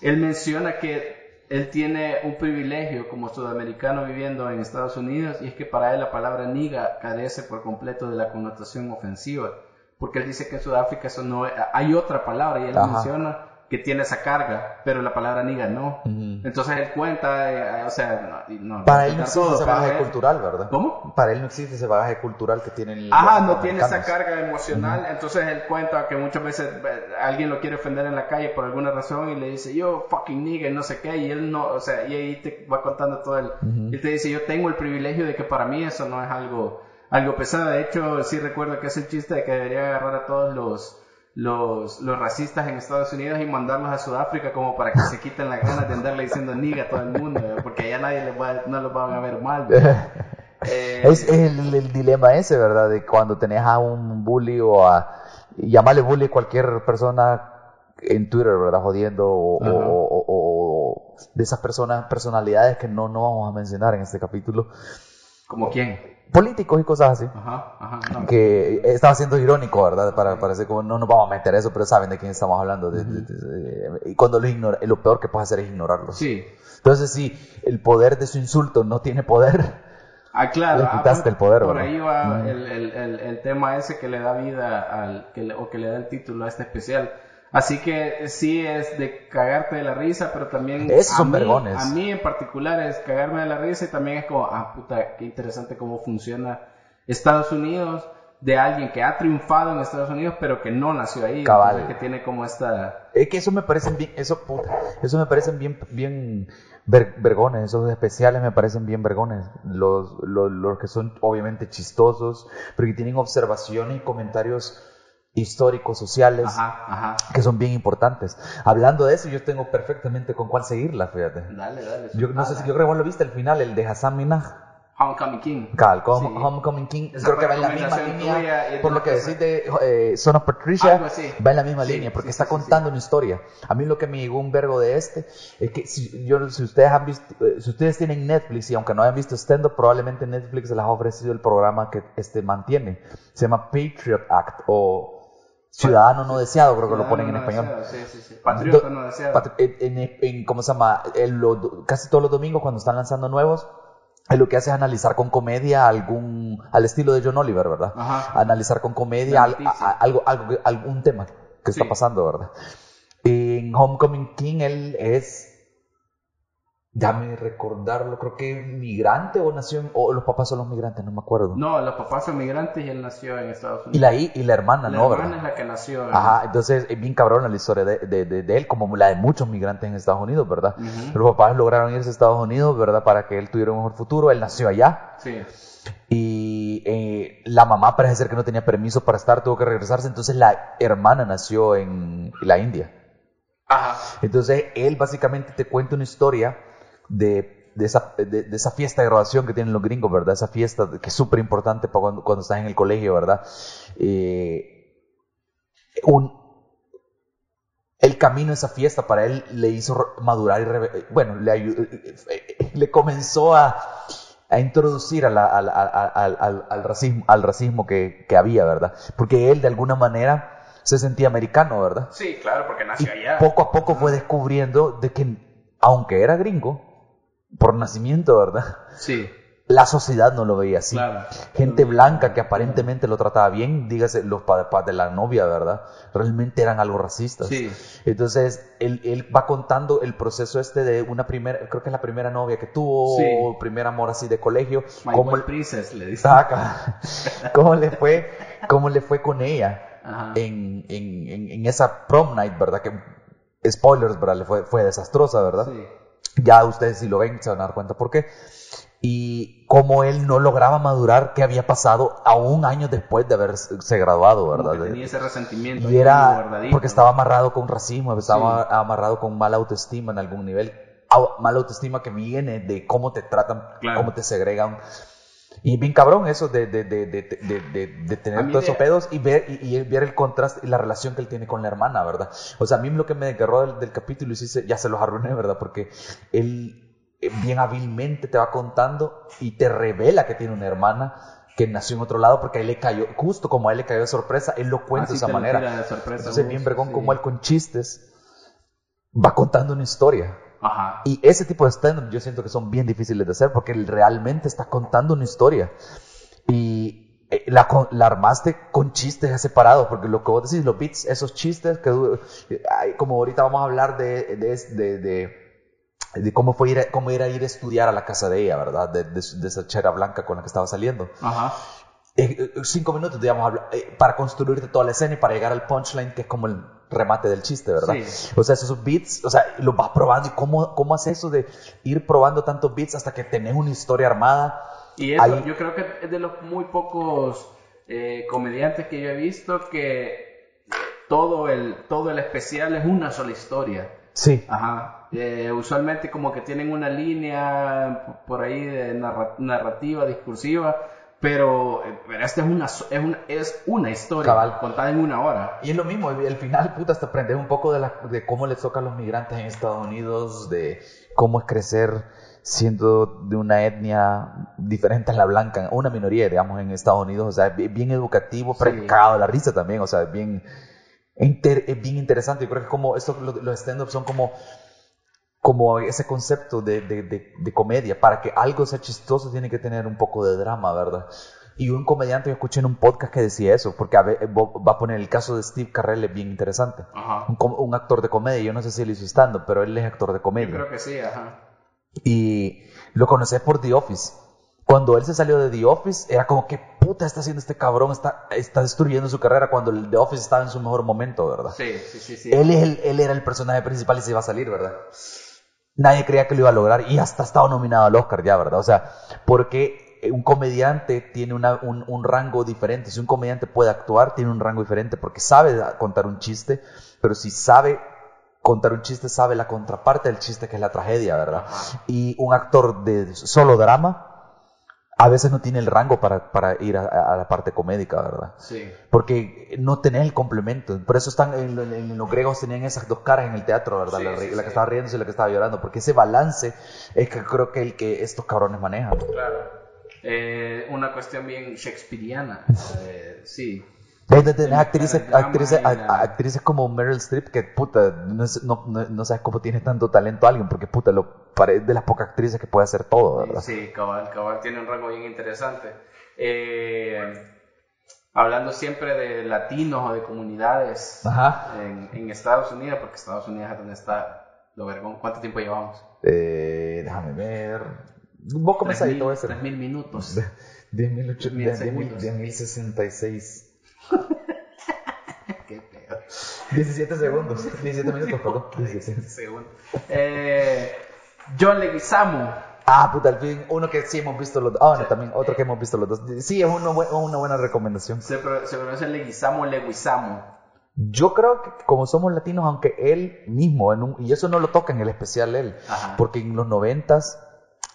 él menciona que él tiene un privilegio como sudamericano viviendo en Estados Unidos, y es que para él la palabra niga carece por completo de la connotación ofensiva, porque él dice que en Sudáfrica eso no es- hay otra palabra, y él Ajá. menciona que tiene esa carga, pero la palabra niga no. Entonces él cuenta, eh, o sea, no, Para él no existe todo, ese bagaje él- cultural, ¿verdad? ¿Cómo? Para él no existe ese bagaje cultural que tienen Ajá, los no tiene esa carga emocional, entonces él cuenta que muchas veces eh, alguien lo quiere ofender en la calle por alguna razón y le dice yo fucking nigga y no sé qué, y él no, o sea, y ahí te va contando todo el, y él te dice yo tengo el privilegio de que para mí eso no es algo, algo pesado, de hecho sí recuerdo que es el chiste de que debería agarrar a todos los, los, los racistas en Estados Unidos y mandarlos a Sudáfrica como para que se quiten las ganas de andarle diciendo nigga a todo el mundo, ¿verdad? porque allá nadie les va, no los van a ver mal. Eh, Es, es el, el dilema ese, ¿verdad? De cuando tenés a un bully o a... Llamarle bully a cualquier persona en Twitter, ¿verdad? Jodiendo o- o- o de esas personas, personalidades que no, no vamos a mencionar en este capítulo. ¿Como quién? Políticos y cosas así. Ajá, ajá. no. que estaba siendo irónico, ¿verdad? Para parecer como no nos vamos a meter eso, pero saben de quién estamos hablando. de- de- de- y cuando los ignora, lo peor que puedes hacer es ignorarlos. Sí. Entonces, si el poder de su insulto no tiene poder, Ah, claro. Le ah, quitaste por- el poder, Por ¿verdad? ahí va el, el, el, el tema ese que le da vida al, que le- o que le da el título a este especial. Así que sí es de cagarte de la risa, pero también... Esos a son mí- vergones. A mí en particular es cagarme de la risa y también es como, ah, puta, qué interesante cómo funciona Estados Unidos de alguien que ha triunfado en Estados Unidos, pero que no nació ahí. Cabal. que tiene como esta... es que eso me parecen bien, eso puta, eso me parecen bien, bien ver- vergones, esos especiales me parecen bien vergones. Los, los, los que son obviamente chistosos, pero que tienen observaciones y comentarios históricos, sociales. Ajá, ajá. que son bien importantes. Hablando de eso, yo tengo perfectamente con cuál seguirla, fíjate. Dale, dale. Yo no sé si yo creo que vos lo viste al final, el de Hassan Minaj. Homecoming King. Cal, Sí. Homecoming King, Esa creo que va en la misma línea, por lo que decís de eh, Son of Patricia, va en la misma Sí, línea, porque sí, está contando una historia. A mí lo que me llegó un vergo de este, es que si, yo, si ustedes han visto, eh, si ustedes tienen Netflix, y aunque no hayan visto stand-up, probablemente Netflix les ha ofrecido el programa que este mantiene. Se llama Patriot Act, o Ciudadano No Deseado, creo que lo ponen en español. deseado, Sí, sí, sí. Patriota no deseado. patri- en, en- en- ¿cómo se llama? En casi todos los domingos cuando están lanzando nuevos, él lo que hace es analizar con comedia algún, al estilo de John Oliver, ¿verdad? Ajá. Analizar con comedia La al- noticia. a- a- algo, algo, algún tema que está pasando, ¿verdad? En Homecoming King él es, déjame recordarlo, creo que migrante o nació, en- o los papás son los migrantes, no me acuerdo. No, los papás son migrantes y él nació en Estados Unidos. Y la, y la hermana, La ¿no? hermana ¿verdad? es la que nació en... Ajá, entonces es bien cabrón la historia de, de- de- de él, como la de muchos migrantes en Estados Unidos, ¿verdad? Los papás lograron irse a Estados Unidos, ¿verdad? Para que él tuviera un mejor futuro. Él nació allá Sí. y eh, la mamá parece ser que no tenía permiso para estar, tuvo que regresarse. Entonces la hermana nació en la India. Ajá. Entonces él básicamente te cuenta una historia de, de, esa, de, de esa fiesta de graduación que tienen los gringos, ¿verdad? Esa fiesta que es súper importante para cuando, cuando estás en el colegio, ¿verdad? Eh, un, el camino a esa fiesta para él le hizo madurar y reve- bueno, le, ayu- eh, le comenzó a, a introducir a la- al, al- al- al- al racismo, al racismo que, que había, ¿verdad? Porque él de alguna manera se sentía americano, ¿verdad? Sí, claro, porque Y nació allá. poco a poco fue descubriendo de que, aunque era gringo, por nacimiento, ¿verdad? Sí, La sociedad no lo veía así. claro. Gente blanca que aparentemente lo trataba bien, dígase los padres de la novia, ¿verdad? Realmente eran algo racistas. Sí. Entonces, él, él va contando el proceso este de una primera, creo que es la primera novia que tuvo, Sí. o primer amor así de colegio. My ¿Cómo, Princess le dice. Saca. ¿Cómo le fue, cómo le fue con ella Ajá. en, en, en, en esa prom night, ¿verdad? Que, spoilers, ¿verdad? Le fue, fue desastrosa, ¿verdad? Sí. Ya ustedes si lo ven se van a dar cuenta por qué. Y cómo él no lograba madurar qué había pasado a un año después de haberse graduado, Como ¿verdad? que tenía ese resentimiento. Y era porque estaba amarrado con racismo, estaba amarrado con mala autoestima en algún nivel. Mala autoestima que viene de cómo te tratan, Claro. cómo te segregan. Y bien cabrón eso de, de, de, de, tener todos esos pedos y ver, y, y ver el contraste y la relación que él tiene con la hermana, ¿verdad? O sea, a mí lo que me desgarró del, del capítulo y sí se- ya se los arruiné, ¿verdad? Porque él eh, bien hábilmente te va contando y te revela que tiene una hermana que nació en otro lado porque a él le cayó, justo como a él le cayó de sorpresa, él lo cuenta Así de esa manera. de sorpresa, Entonces, vos, bien vergón sí. como él con chistes va contando una historia. Ajá. Y ese tipo de stand-up yo siento que son bien difíciles de hacer porque él realmente está contando una historia. Y eh, la, la armaste con chistes separados, porque lo que vos decís, los beats, esos chistes que como ahorita vamos a hablar de, de, de, de- de cómo fue ir a, cómo ir a ir a estudiar a la casa de ella, ¿verdad? De esa chera blanca con la que estaba saliendo. Ajá. Eh, cinco minutos, digamos, eh, para construirte toda la escena y para llegar al punchline, que es como el remate del chiste, ¿verdad? Sí. O sea, esos beats, o sea, los vas probando y cómo, cómo hace eso de ir probando tantos beats hasta que tenés una historia armada. Y eso, Ahí- yo creo que es de los muy pocos eh, comediantes que yo he visto que todo el, todo el especial es una sola historia. Sí. Ajá. Eh, usualmente como que tienen una línea por ahí de narra- narrativa, discursiva, pero, eh, pero esta es una, es una, es una historia Cabal. contada en una hora. Y es lo mismo, el final, puta, hasta aprendes un poco de, la, de cómo les toca a los migrantes en Estados Unidos, de cómo es crecer siendo de una etnia diferente a la blanca, una minoría, digamos, en Estados Unidos, o sea, bien, bien educativo, Sí. la risa también, o sea, bien, inter- es bien interesante. Yo creo que como esto, lo- los stand-ups son como, como ese concepto de, de, de, de comedia. Para que algo sea chistoso tiene que tener un poco de drama, ¿verdad? Y un comediante, yo escuché en un podcast que decía eso, porque a ver, va a poner el caso de Steve Carell, es bien interesante. Ajá. Un, actor de comedia, yo no sé si él hizo stand pero él es actor de Yo comedia. creo que sí, ajá. Y lo conoces por The Office. Cuando él se salió de The Office, era como, ¿qué puta está haciendo este cabrón? Está, está destruyendo su carrera cuando el The Office estaba en su mejor momento, ¿verdad? Sí, sí, sí, sí. Él, es el- él era el personaje principal y se iba a salir, ¿verdad? Nadie creía que lo iba a lograr y hasta estaba nominado al Oscar ya, ¿verdad? O sea, porque un comediante tiene una- un, un rango diferente. Si un comediante puede actuar, tiene un rango diferente porque sabe contar un chiste, pero si sabe contar un chiste, sabe la contraparte del chiste que es la tragedia, ¿verdad? Y un actor de solo drama a veces no tiene el rango para, para ir a, a la parte comédica, ¿verdad? Sí. Porque no tenés el complemento. Por eso están en, los griegos tenían esas dos caras en el teatro, ¿verdad? Sí, la, sí, la que estaba riendo y la que estaba llorando. Porque ese balance es que creo que el que estos cabrones manejan. Claro. Eh, una cuestión bien shakespeariana. Eh, sí. El- actrices, actrices, actrices como Meryl Streep que puta, no, no, no, sabes cómo tiene tanto talento alguien, porque puta, lo, de las pocas actrices que puede hacer todo, ¿verdad? Sí, cabal, cabal tiene un rango bien interesante. Eh, hablando siempre de latinos o de comunidades en, en Estados Unidos, porque Estados Unidos es donde está lo vergón. ¿Cuánto tiempo llevamos? Eh, déjame ver. Vos comenzás ahí, hacer. Tres mil minutos. 10.008 Mil segundos. 10.066. Qué pedo. 17 segundos. 17 minutos, perdón. 17. Segundo. Eh, John Leguizamo. Ah, puta, al fin, uno que sí hemos visto los dos. Ah, bueno, también otro que hemos visto los dos. Sí, es bue- una buena recomendación. Se pronuncia Leguizamo Leguizamo. Yo creo que como somos latinos, aunque él mismo, en un- y eso no lo toca en el especial él, Ajá. porque en los noventas,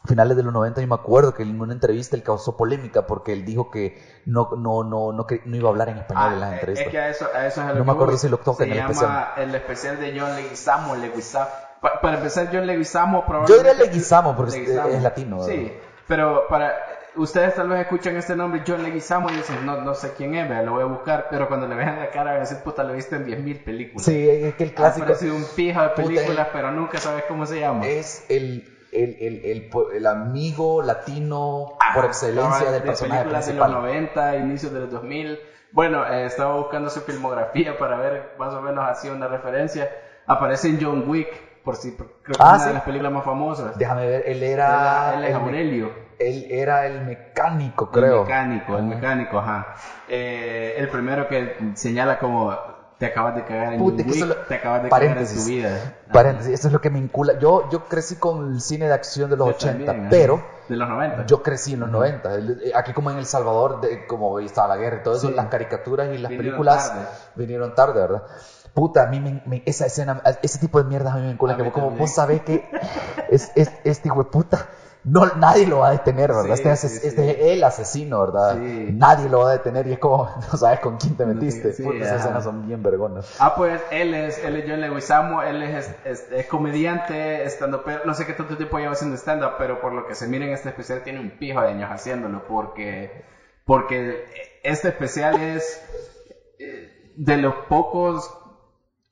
finales de los 90, yo me acuerdo que en una entrevista él causó polémica porque él dijo que no, no, no, no, no iba a hablar en español Ah, en las es- entrevistas. Es que a eso, a eso es a lo No que me acuerdo voy. si lo toca en el especial. el especial de John Leguizamo, Leguizamo. Pa- para empezar, John Leguizamo Yo probablemente... diría Leguizamo porque es- Leguizamo. es latino. ¿verdad? Sí, pero para... Ustedes tal vez escuchan este nombre, John Leguizamo, y dicen, no, no sé quién es, vea, lo voy a buscar, pero cuando le vean la cara van a decir, puta, lo viste en 10.000 películas. Sí, es que el Ha clásico aparecido un pijo de películas, el- pero nunca sabes cómo se llama. es el, el, el, el, el amigo latino por Ah, excelencia cabal, del de personaje películas de los principal. 90, inicios de los 2000. Bueno, eh, estaba buscando su filmografía para ver más o menos así una referencia. Aparece en John Wick, por si creo que Ah, es una sí. de las películas más famosas. Déjame ver, él Él, era... él es el me- Aurelio, Él era el mecánico, el creo. mecánico, el mecánico, ajá. Eh, el primero que señala como te acabas de cagar en Puta, John Wick, lo- te acabas de paréntesis. cagar en tu vida. Paréntesis, esto es lo que me vincula. Yo, yo crecí con el cine de acción de los Yo 80, también, ajá. pero De los 90. yo crecí en los 90. El- eh, Aquí como en El Salvador, de, como estaba la guerra y todo eso, Sí. las caricaturas y las Vinieron películas tarde. vinieron tarde, ¿verdad? Puta, a mí me, me- esa escena, ese tipo de mierdas a mí me vincula, que vos como vos sabés que es, es, este hijo de puta, no, nadie lo va a detener, ¿verdad? Sí, este, sí, este es el asesino, ¿verdad? Nadie lo va a detener y es como, no sabes con quién te metiste. Puta, esas escenas son bien vergonas. Ah, pues él es, él es John Leguizamo, él es, es, es comediante, estando pero no sé qué tanto tiempo lleva haciendo stand-up, pero por lo que se mira en este especial tiene un pijo de años haciéndolo, porque, porque este especial es eh, de los pocos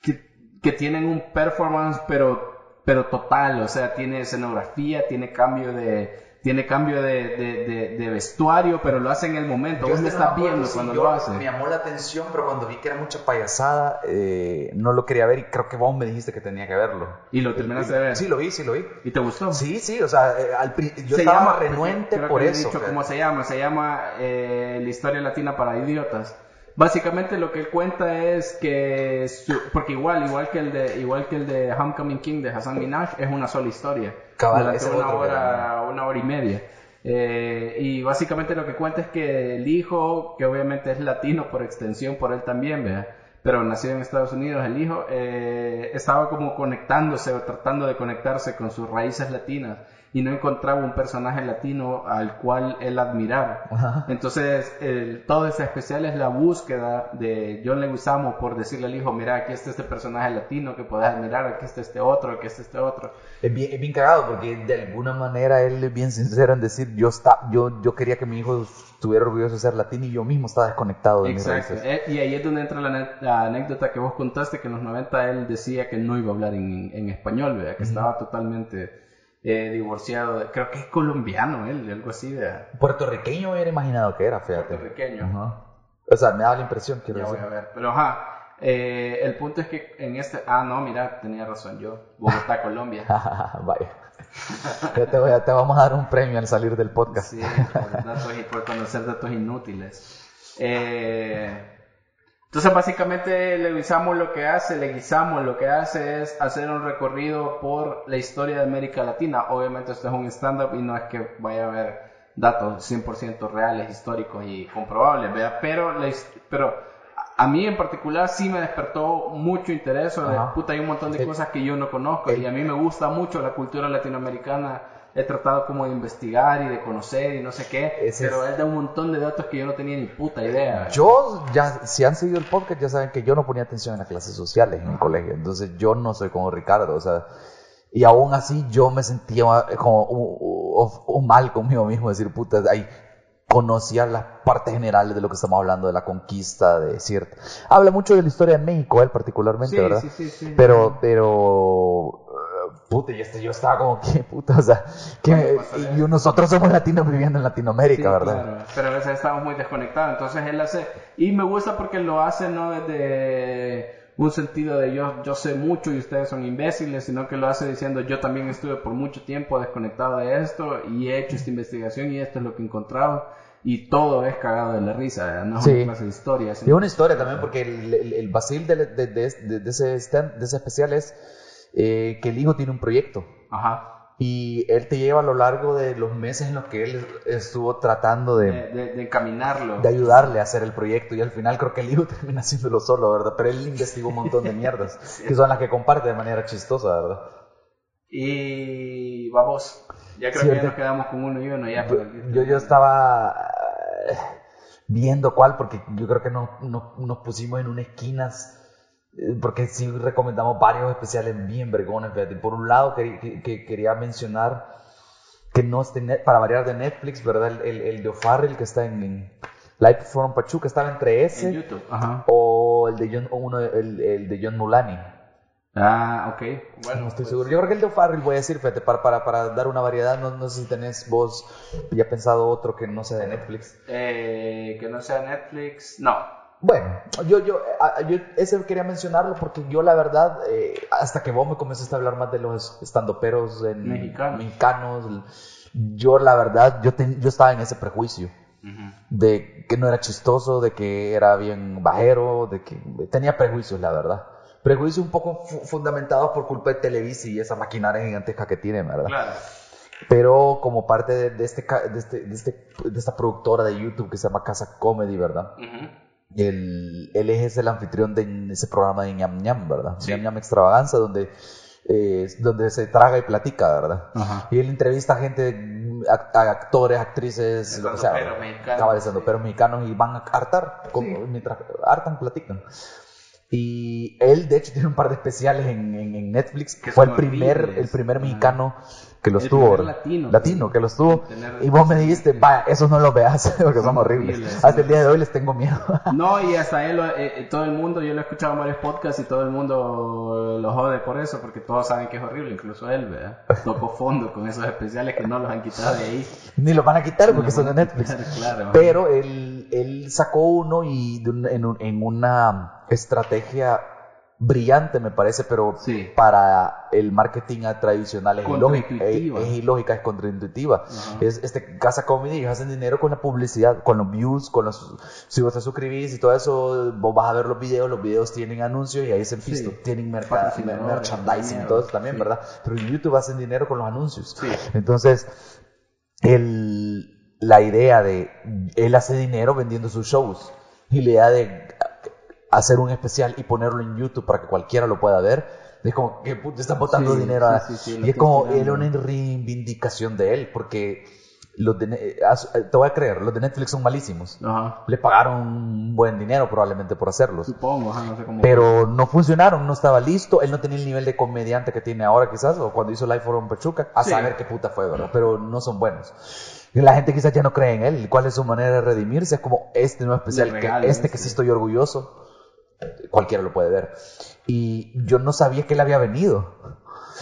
que, que tienen un performance, pero, pero total, o sea, tiene escenografía, tiene cambio de, tiene cambio de, de, de- de vestuario, pero lo hace en el momento, vos no estás me acuerdo viendo cuando yo- lo hace. Me llamó la atención, pero cuando vi que era mucha payasada, eh, no lo quería ver y creo que vos me dijiste que tenía que verlo. Y lo terminaste de ver. Sí, lo vi, sí lo vi. ¿Y te gustó? Sí, sí, o sea, eh, al yo Se estaba llama- renuente creo que por he eso. dicho que- cómo se llama, se llama eh, la historia latina para idiotas. Básicamente lo que él cuenta es que su- porque igual igual que el de igual que el de Homecoming King de Hassan Minaj es una sola historia Cabal, ese una hora una hora y media. Eh, y básicamente lo que cuenta es que el hijo, que obviamente es latino por extensión, por él también, ¿verdad? pero nacido en Estados Unidos, el hijo, eh, estaba como conectándose o tratando de conectarse con sus raíces latinas y no encontraba un personaje latino al cual él admirara. Ajá. Entonces, el- todo este especial es la búsqueda de John Leguizamo por decirle al hijo, mira, aquí está este personaje latino que puedes admirar, aquí está este otro, aquí está este otro. Es bien, es bien cagado porque de alguna manera él es bien sincero en decir yo está, yo, yo quería que mi hijo estuviera orgulloso de ser latino y yo mismo estaba desconectado de mis Exacto. raíces. Eh, y ahí es donde entra la anécdota que vos contaste, que en los 90 él decía que no iba a hablar en, en español, ¿verdad? que estaba totalmente eh, divorciado, creo que es colombiano él, algo así, de Puertorriqueño hubiera imaginado que era, fíjate. puertorriqueño. Ajá. O sea, me da la impresión, quiero Ya voy a ver. Pero ajá, eh, el punto es que en este... Ah, no, mira, tenía razón yo. Bogotá, Colombia. Vaya. Ya te, voy a- te vamos a dar un premio al salir del podcast. Sí, por, datos y por conocer datos inútiles. Eh, entonces, básicamente, Leguizamo lo que hace, Leguizamo lo que hace es hacer un recorrido por la historia de América Latina. Obviamente, esto es un stand-up y no es que vaya a haber datos 100% reales, históricos y comprobables, ¿verdad? Pero, pero a mí en particular sí me despertó mucho interés Ajá. puta, hay un montón de cosas que yo no conozco y a mí me gusta mucho la cultura latinoamericana he tratado como de investigar y de conocer y no sé qué, Ese pero es- él da un montón de datos que yo no tenía ni puta idea. Yo, ya, si han seguido el podcast, ya saben que yo no ponía atención en las clases sociales en el colegio. Entonces, yo no soy como Ricardo, o sea, y aún así yo me sentía como mal conmigo mismo, decir, puta, ahí conocía las partes generales de lo que estamos hablando, de la conquista, de cierto. Habla mucho de la historia de México, él particularmente, Sí, ¿verdad? sí, sí, sí. Pero, pero, puta, y este, yo estaba como que, puta, o sea, que, ¿Cuándo pasará y nosotros somos latinos viviendo en Latinoamérica, Sí, ¿verdad? claro, pero a veces estamos muy desconectados, entonces él hace, y me gusta porque lo hace no desde un sentido de yo, yo sé mucho y ustedes son imbéciles, sino que lo hace diciendo yo también estuve por mucho tiempo desconectado de esto y he hecho esta investigación y esto es lo que he encontrado y todo es cagado de la risa, no es Sí. una clase de historia. Sino- una historia también, porque el, el, el vacil de, de, de- de- de ese, stand- de ese especial es eh, que el hijo tiene un proyecto Ajá. y él te lleva a lo largo de los meses en los que él estuvo tratando de, De, de- de encaminarlo. de ayudarle a hacer el proyecto y al final creo que el hijo termina haciéndolo solo, ¿verdad? Pero él investigó un montón de mierdas que son las que comparte de manera chistosa, ¿verdad? Y vamos, ya creo Sí, que ya nos quedamos con uno y uno ya. Yo, yo estaba eh, viendo cuál, porque yo creo que nos, nos, nos pusimos en una esquinas, porque sí recomendamos varios especiales bien vergones. fíjate. Por un lado, que, que- que quería mencionar que no esté net- para variar de Netflix, ¿verdad? El, el, el de O'Farrell que está en, en Life from Pachuca, estaba entre En ese YouTube. Ajá. o el de John, o uno, el, el de John Mulani. Ah, ok. Bueno, No estoy pues, seguro. Yo creo que el de O'Farrell voy a decir, fíjate, para, para, para dar una variedad, no, no sé si tenés vos ya pensado otro que no sea de Netflix. eh, que no sea Netflix. No. Bueno, yo, yo, yo ese quería mencionarlo porque yo la verdad, eh, hasta que vos me comenzaste a hablar más de los estandoperos Mexicanos. mexicanos, yo la verdad, yo, ten- yo estaba en ese prejuicio de que no era chistoso, de que era bien bajero, de que tenía prejuicios, la verdad. Prejuicios un poco fu- fundamentados por culpa de Televisa y esa maquinaria gigantesca que tiene, ¿verdad? Claro. Pero como parte de, de este, de, este, de, este- de esta productora de YouTube que se llama Casa Comedy, ¿verdad? El, él es el anfitrión de ese programa de ñam ñam, ¿verdad? Sí. ñam ñam extravaganza, donde, eh, donde se traga y platica, ¿verdad? Ajá. Y él entrevista a gente, a, actores, actrices, lo que sea, mexicanos, cabales, sí. mexicanos y van a hartar, como- Sí. mientras hartan, platican. Y él, de hecho, tiene un par de especiales en, en- en Netflix. Que Fue el primer, horribles. el primer mexicano que los El tuvo. latino, Latino, que los tuvo. Y vos me dijiste, vaya, esos no los veas porque son, Son horribles. horribles, Hasta el día de hoy les tengo miedo. No, y hasta él, eh, eh, todo el mundo, yo lo he escuchado en varios podcasts y todo el mundo lo jode por eso, porque todos saben que es horrible, incluso él, ¿verdad? Tocó fondo con esos especiales que no los han quitado de ahí. Ni los van a quitar porque Los son de Netflix. quitar, claro. Pero él, él sacó uno y de un- en, un- en una estrategia brillante, me parece, pero Sí. para el marketing tradicional es ilógica, es, ilógica, es contraintuitiva. Es este casa comedy y hacen dinero con la publicidad, con los views, con los si vos te suscribís y todo eso, vos vas a ver los videos, los videos tienen anuncios y ahí se Sí. visto, tienen merca- merchandising, mierda, todo eso también, sí. ¿verdad? Pero en YouTube hacen dinero con los anuncios. Entonces, el, la idea de él hace dinero vendiendo sus shows y la idea de hacer un especial y ponerlo en YouTube para que cualquiera lo pueda ver es como que puta, está botando Sí, dinero a- sí, sí, y es como era una reivindicación de él porque los de, eh, as- te voy a creer los de Netflix son malísimos Ajá. le pagaron un buen dinero probablemente por hacerlos Supongo, ajá, no sé cómo. pero no funcionaron, no estaba listo, él no tenía el nivel de comediante que tiene ahora quizás, o cuando hizo Life from Pachuca, a saber qué puta fue, ¿verdad? Pero no son buenos. La gente quizás ya no cree en él, ¿cuál es su manera de redimirse? Es como este nuevo especial, que este que sí estoy orgulloso, cualquiera lo puede ver. Y yo no sabía que él había venido.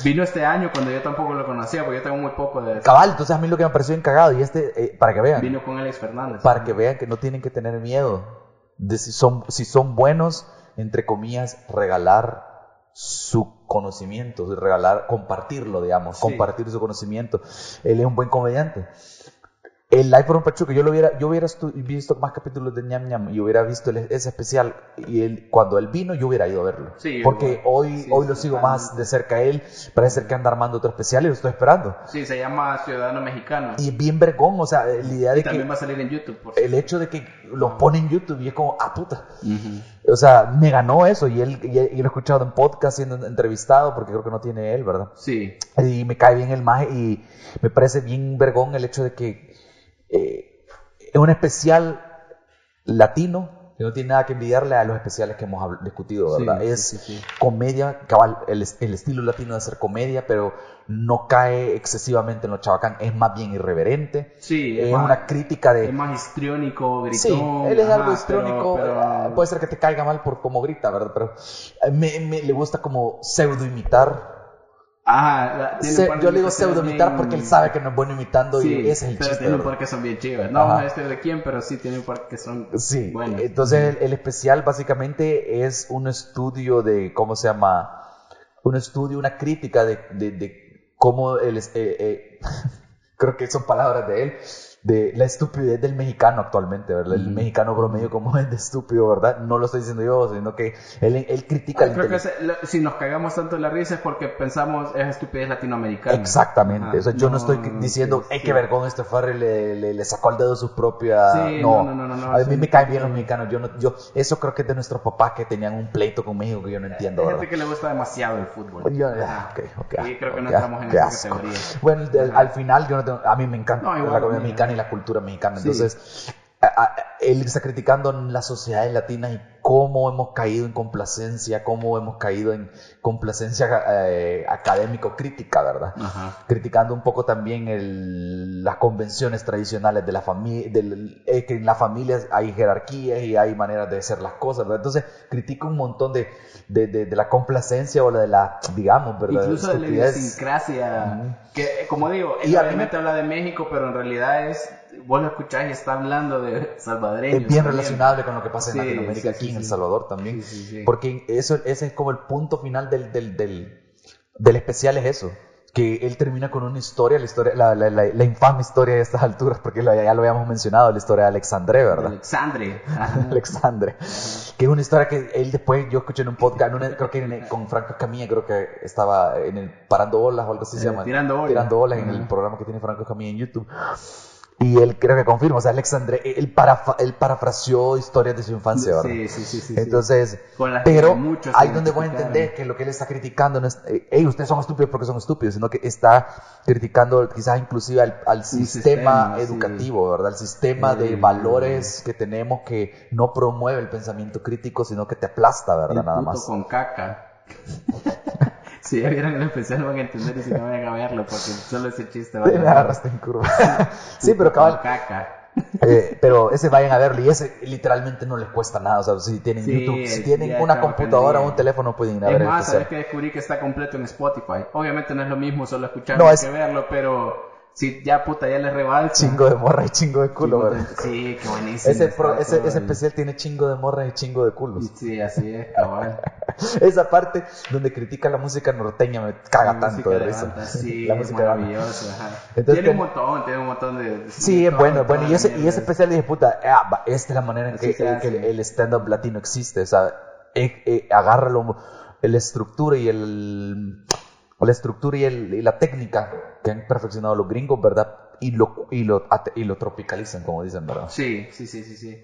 Vino este año cuando yo tampoco lo conocía, porque yo tengo muy poco de... Cabal, entonces a mí lo que me pareció bien cagado, y este, eh, para que vean, Vino con Alex Fernández. para que vean que no tienen que tener miedo de si son, si son buenos, entre comillas, regalar su conocimiento, regalar, compartirlo, digamos, Sí. compartir su conocimiento. Él es un buen comediante. El Live por un Pachuca, yo lo hubiera, yo hubiera visto más capítulos de ñam ñam y hubiera visto el- ese especial y él, cuando él vino yo hubiera ido a verlo. Sí, Porque hoy, Sí, hoy lo sigo más de cerca a él, parece ser que anda armando otro especial y lo estoy esperando. Sí, se llama Ciudadano Mexicano. Y bien vergón, o sea, la idea de Y también que va a salir en YouTube, por el hecho de que lo pone en YouTube y es como, ah puta. O sea, me ganó eso y él, y, y lo he escuchado en podcast siendo entrevistado porque creo que no tiene él, ¿verdad? Sí, Y me cae bien el maje y me parece bien vergón el hecho de que eh, es un especial latino que no tiene nada que envidiarle a los especiales que hemos discutido, ¿verdad? sí, es sí, sí. comedia, cabal, el, es- el estilo latino de hacer comedia, pero no cae excesivamente en lo chabacán, es más bien irreverente. sí. es más- una crítica de... Es más histriónico, gritón. Sí, él es ajá, algo histriónico, pero- pero- eh, puede ser que te caiga mal por cómo grita, ¿verdad? Pero eh, me, me- le gusta como pseudo imitar. Ajá, tiene Se- yo le digo pseudo imitar bien- porque él sabe que no es bueno imitando Sí, y ese es el pero chiste. tiene un par que son bien chivas. No Ajá. vamos a decir de quién, pero sí tiene un par que son Sí, buenos. entonces el, el especial básicamente es un estudio de, ¿cómo se llama? Un estudio, una crítica de, de, de cómo el, eh, eh, creo que son palabras de él, de la estupidez del mexicano actualmente, ¿verdad? El mexicano promedio como es de estúpido, ¿verdad? No lo estoy diciendo yo, sino que él, él critica el Creo que intele- se- lo- si nos cagamos tanto en la risa es porque pensamos es estupidez latinoamericana. Exactamente, Ajá. o sea, yo no, estoy diciendo, sí, hey, sí. qué vergón este Farrell le, le, le sacó al dedo su propia... Sí, no, no, no, no, no, a mí sí. me caen bien los mexicanos, yo no, yo, eso creo que es de nuestros papás que tenían un pleito con México que yo no entiendo, Hay ¿verdad? gente que le gusta demasiado el fútbol. Yo- Ajá. ok, ok, Y creo que no ok, entramos en esa categoría. Bueno, de- al final yo no tengo, a mí me encanta No, igual la comida mí, mexicana y la cultura mexicana, Sí. A- a- él está criticando las sociedades latinas y cómo hemos caído en complacencia, cómo hemos caído en complacencia eh, académico-crítica, ¿verdad? Ajá. criticando un poco también el- las convenciones tradicionales de la familia, que en las familias hay jerarquías y hay maneras de hacer las cosas, ¿verdad? Entonces critica un montón de, de, de- de la complacencia o la de la, digamos, ¿verdad? Incluso de la idiosincrasia. Que, eh, como digo, él Y a mí habla de México, pero en realidad es. Vos lo escuchás y está hablando de salvadoreños. Es bien también. relacionable con lo que pasa en Sí, Latinoamérica, sí, aquí sí, en El. Salvador también. Porque eso, ese es como el punto final del, del, del, del especial, es eso. Que él termina con una historia, la, historia la, la, la, la infame historia de estas alturas, porque ya lo habíamos mencionado, la historia de Alexandre, ¿verdad? Alexandre. Alexandre, que es una historia que él después, yo escuché en un podcast, en una- creo que en- con Franco Camilla, creo que estaba en el Parando Bolas o algo así se Eh, llama. Tirando Bolas. Tirando Bolas en el programa que tiene Franco Camilla en YouTube. Y él creo que confirma, o sea, Alexandre, él, él parafraseó historias de su infancia, ¿verdad? Sí, sí, sí, sí. Entonces, Con las que pero ahí donde voy a entender que lo que él está criticando no es, eh, "Ey, ustedes son estúpidos porque son estúpidos, sino que está criticando quizás inclusive al, al sistema, sistema, sí. educativo, ¿verdad? El sistema de valores que tenemos que no promueve el pensamiento crítico, sino que te aplasta, ¿verdad? El Nada puto más. con caca. si ya vieron el especial van a entender y si no vayan a verlo porque solo ese chiste va Me agarraste en curva. sí, pero cabal, caca. eh, pero ese vayan a verlo y ese literalmente no les cuesta nada, o sea, si tienen Sí, YouTube, si tienen una computadora o un teléfono pueden ir a Es ver más, sabes que descubrí que está completo en Spotify. Obviamente no es lo mismo solo escucharlo No, es- que verlo, pero si ya puta ya les rebalsa. Chingo de morra y chingo de culo, Chingo Sí, qué buenísimo. Ese, pro- ese, especial tiene chingo de morras y chingo de culos. Sí, así es, cabal. Esa parte donde critica la música norteña me caga La tanto de risa. banda, Sí, la música ajá. Entonces, tiene un montón, tiene un montón de... Sí, es bueno, bueno. Y ese, y ese es- especial dije, puta, ah, va, esta es la manera en que, se que el, el stand-up latino existe. O sea, eh, eh, agárralo, la estructura y el la estructura y, el, y la técnica que han perfeccionado los gringos, ¿verdad? Y lo, y lo, y lo tropicalizan, como dicen, ¿verdad? Sí, sí, sí, sí, sí.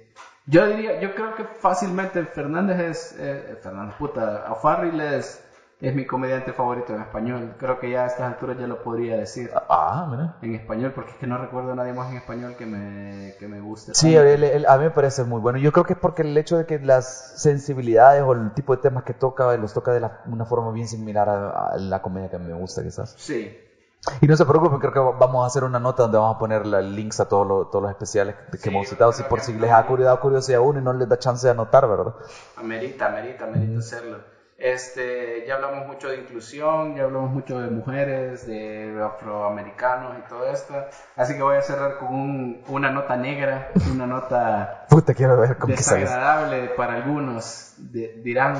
Yo diría, yo creo que fácilmente Fernández es, eh, Fernández, puta, O'Farrill es, es mi comediante favorito en español. Creo que ya a estas alturas ya lo podría decir Ah, mira. en español, porque es que no recuerdo a nadie más en español que me, que me guste. Sí, tanto. él- él- a mí me parece muy bueno. Yo creo que es porque el hecho de que las sensibilidades o el tipo de temas que toca, los toca de la- una forma bien similar a, a la comedia que a mí me gusta, quizás. Sí, Y no se preocupen, creo que vamos a hacer una nota donde vamos a poner la- links a todos los, todos los especiales que Sí, hemos citado, si por si les ha curiosidad, curiosidad uno y no les da chance de anotar, ¿verdad? amerita, amerita, amerita hacerlo. Este, ya hablamos mucho de inclusión, ya hablamos mucho de mujeres, de afroamericanos y todo esto. Así que voy a cerrar con un- una nota negra, una nota Puta, quiero ver sales. desagradable para algunos, de- dirán.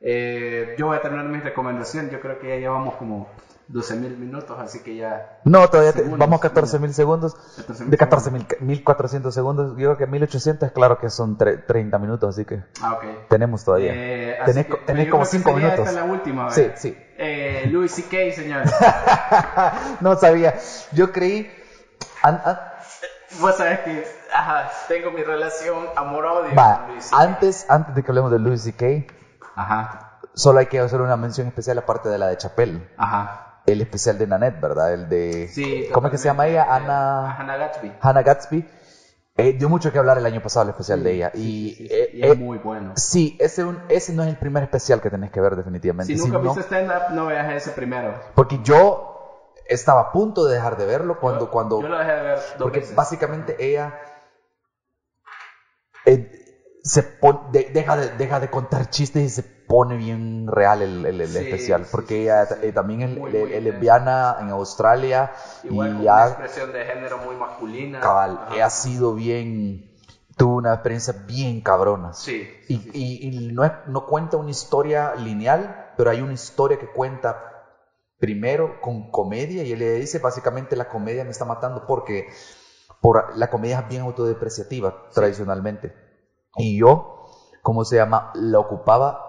Eh, yo voy a terminar mi recomendación. Yo creo que ya llevamos como 12 mil minutos, así que ya. No, todavía te- Segundos, vamos a 14 mil segundos. 14.000 De 14 mil, 1400 segundos. Yo creo que 1800, claro que son tre- 30 minutos, así que Ah, ok. tenemos todavía. Eh, tenés que- tenés como creo que 5 sería minutos. Esta la última, Sí, sí. Eh, Louis C.K., señores. no sabía. Yo creí. an- an- Vos sabés que ajá, tengo mi relación amor-odio con Louis antes, antes de que hablemos de Louis C.K., Ajá, solo hay que hacer una mención especial aparte de la de Chapelle. ajá. El especial de Nanette, ¿verdad? El de. Sí, ¿Cómo es que se llama ella? Ana. Hannah Gatsby. Hannah Gatsby. Eh, dio mucho que hablar el año pasado el especial de ella. Sí, y, sí, eh, y es eh, muy bueno. sí, ese, un- ese no es el primer especial que tenés que ver definitivamente. Si nunca no- viste stand-up, no veas ese primero. porque yo estaba a punto de dejar de verlo cuando... Yo- cuando Yo lo dejé de ver dos porque veces. básicamente ella eh, se de- deja, de, deja de contar chistes y se pone bien real el, el- el Sí, especial. porque sí, ella sí, eh, también es, Muy, es- muy es bien. lesbiana en Australia Igual y una expresión de género muy masculina. cabal, Ajá. ha sido bien... Tuvo una experiencia bien cabrona. Sí. Y, y- y no, es- no cuenta una historia lineal, pero hay una historia que cuenta primero con comedia y él le dice básicamente la comedia me está matando porque por, la comedia es bien autodepreciativa tradicionalmente. Y yo, ¿cómo se llama? La ocupaba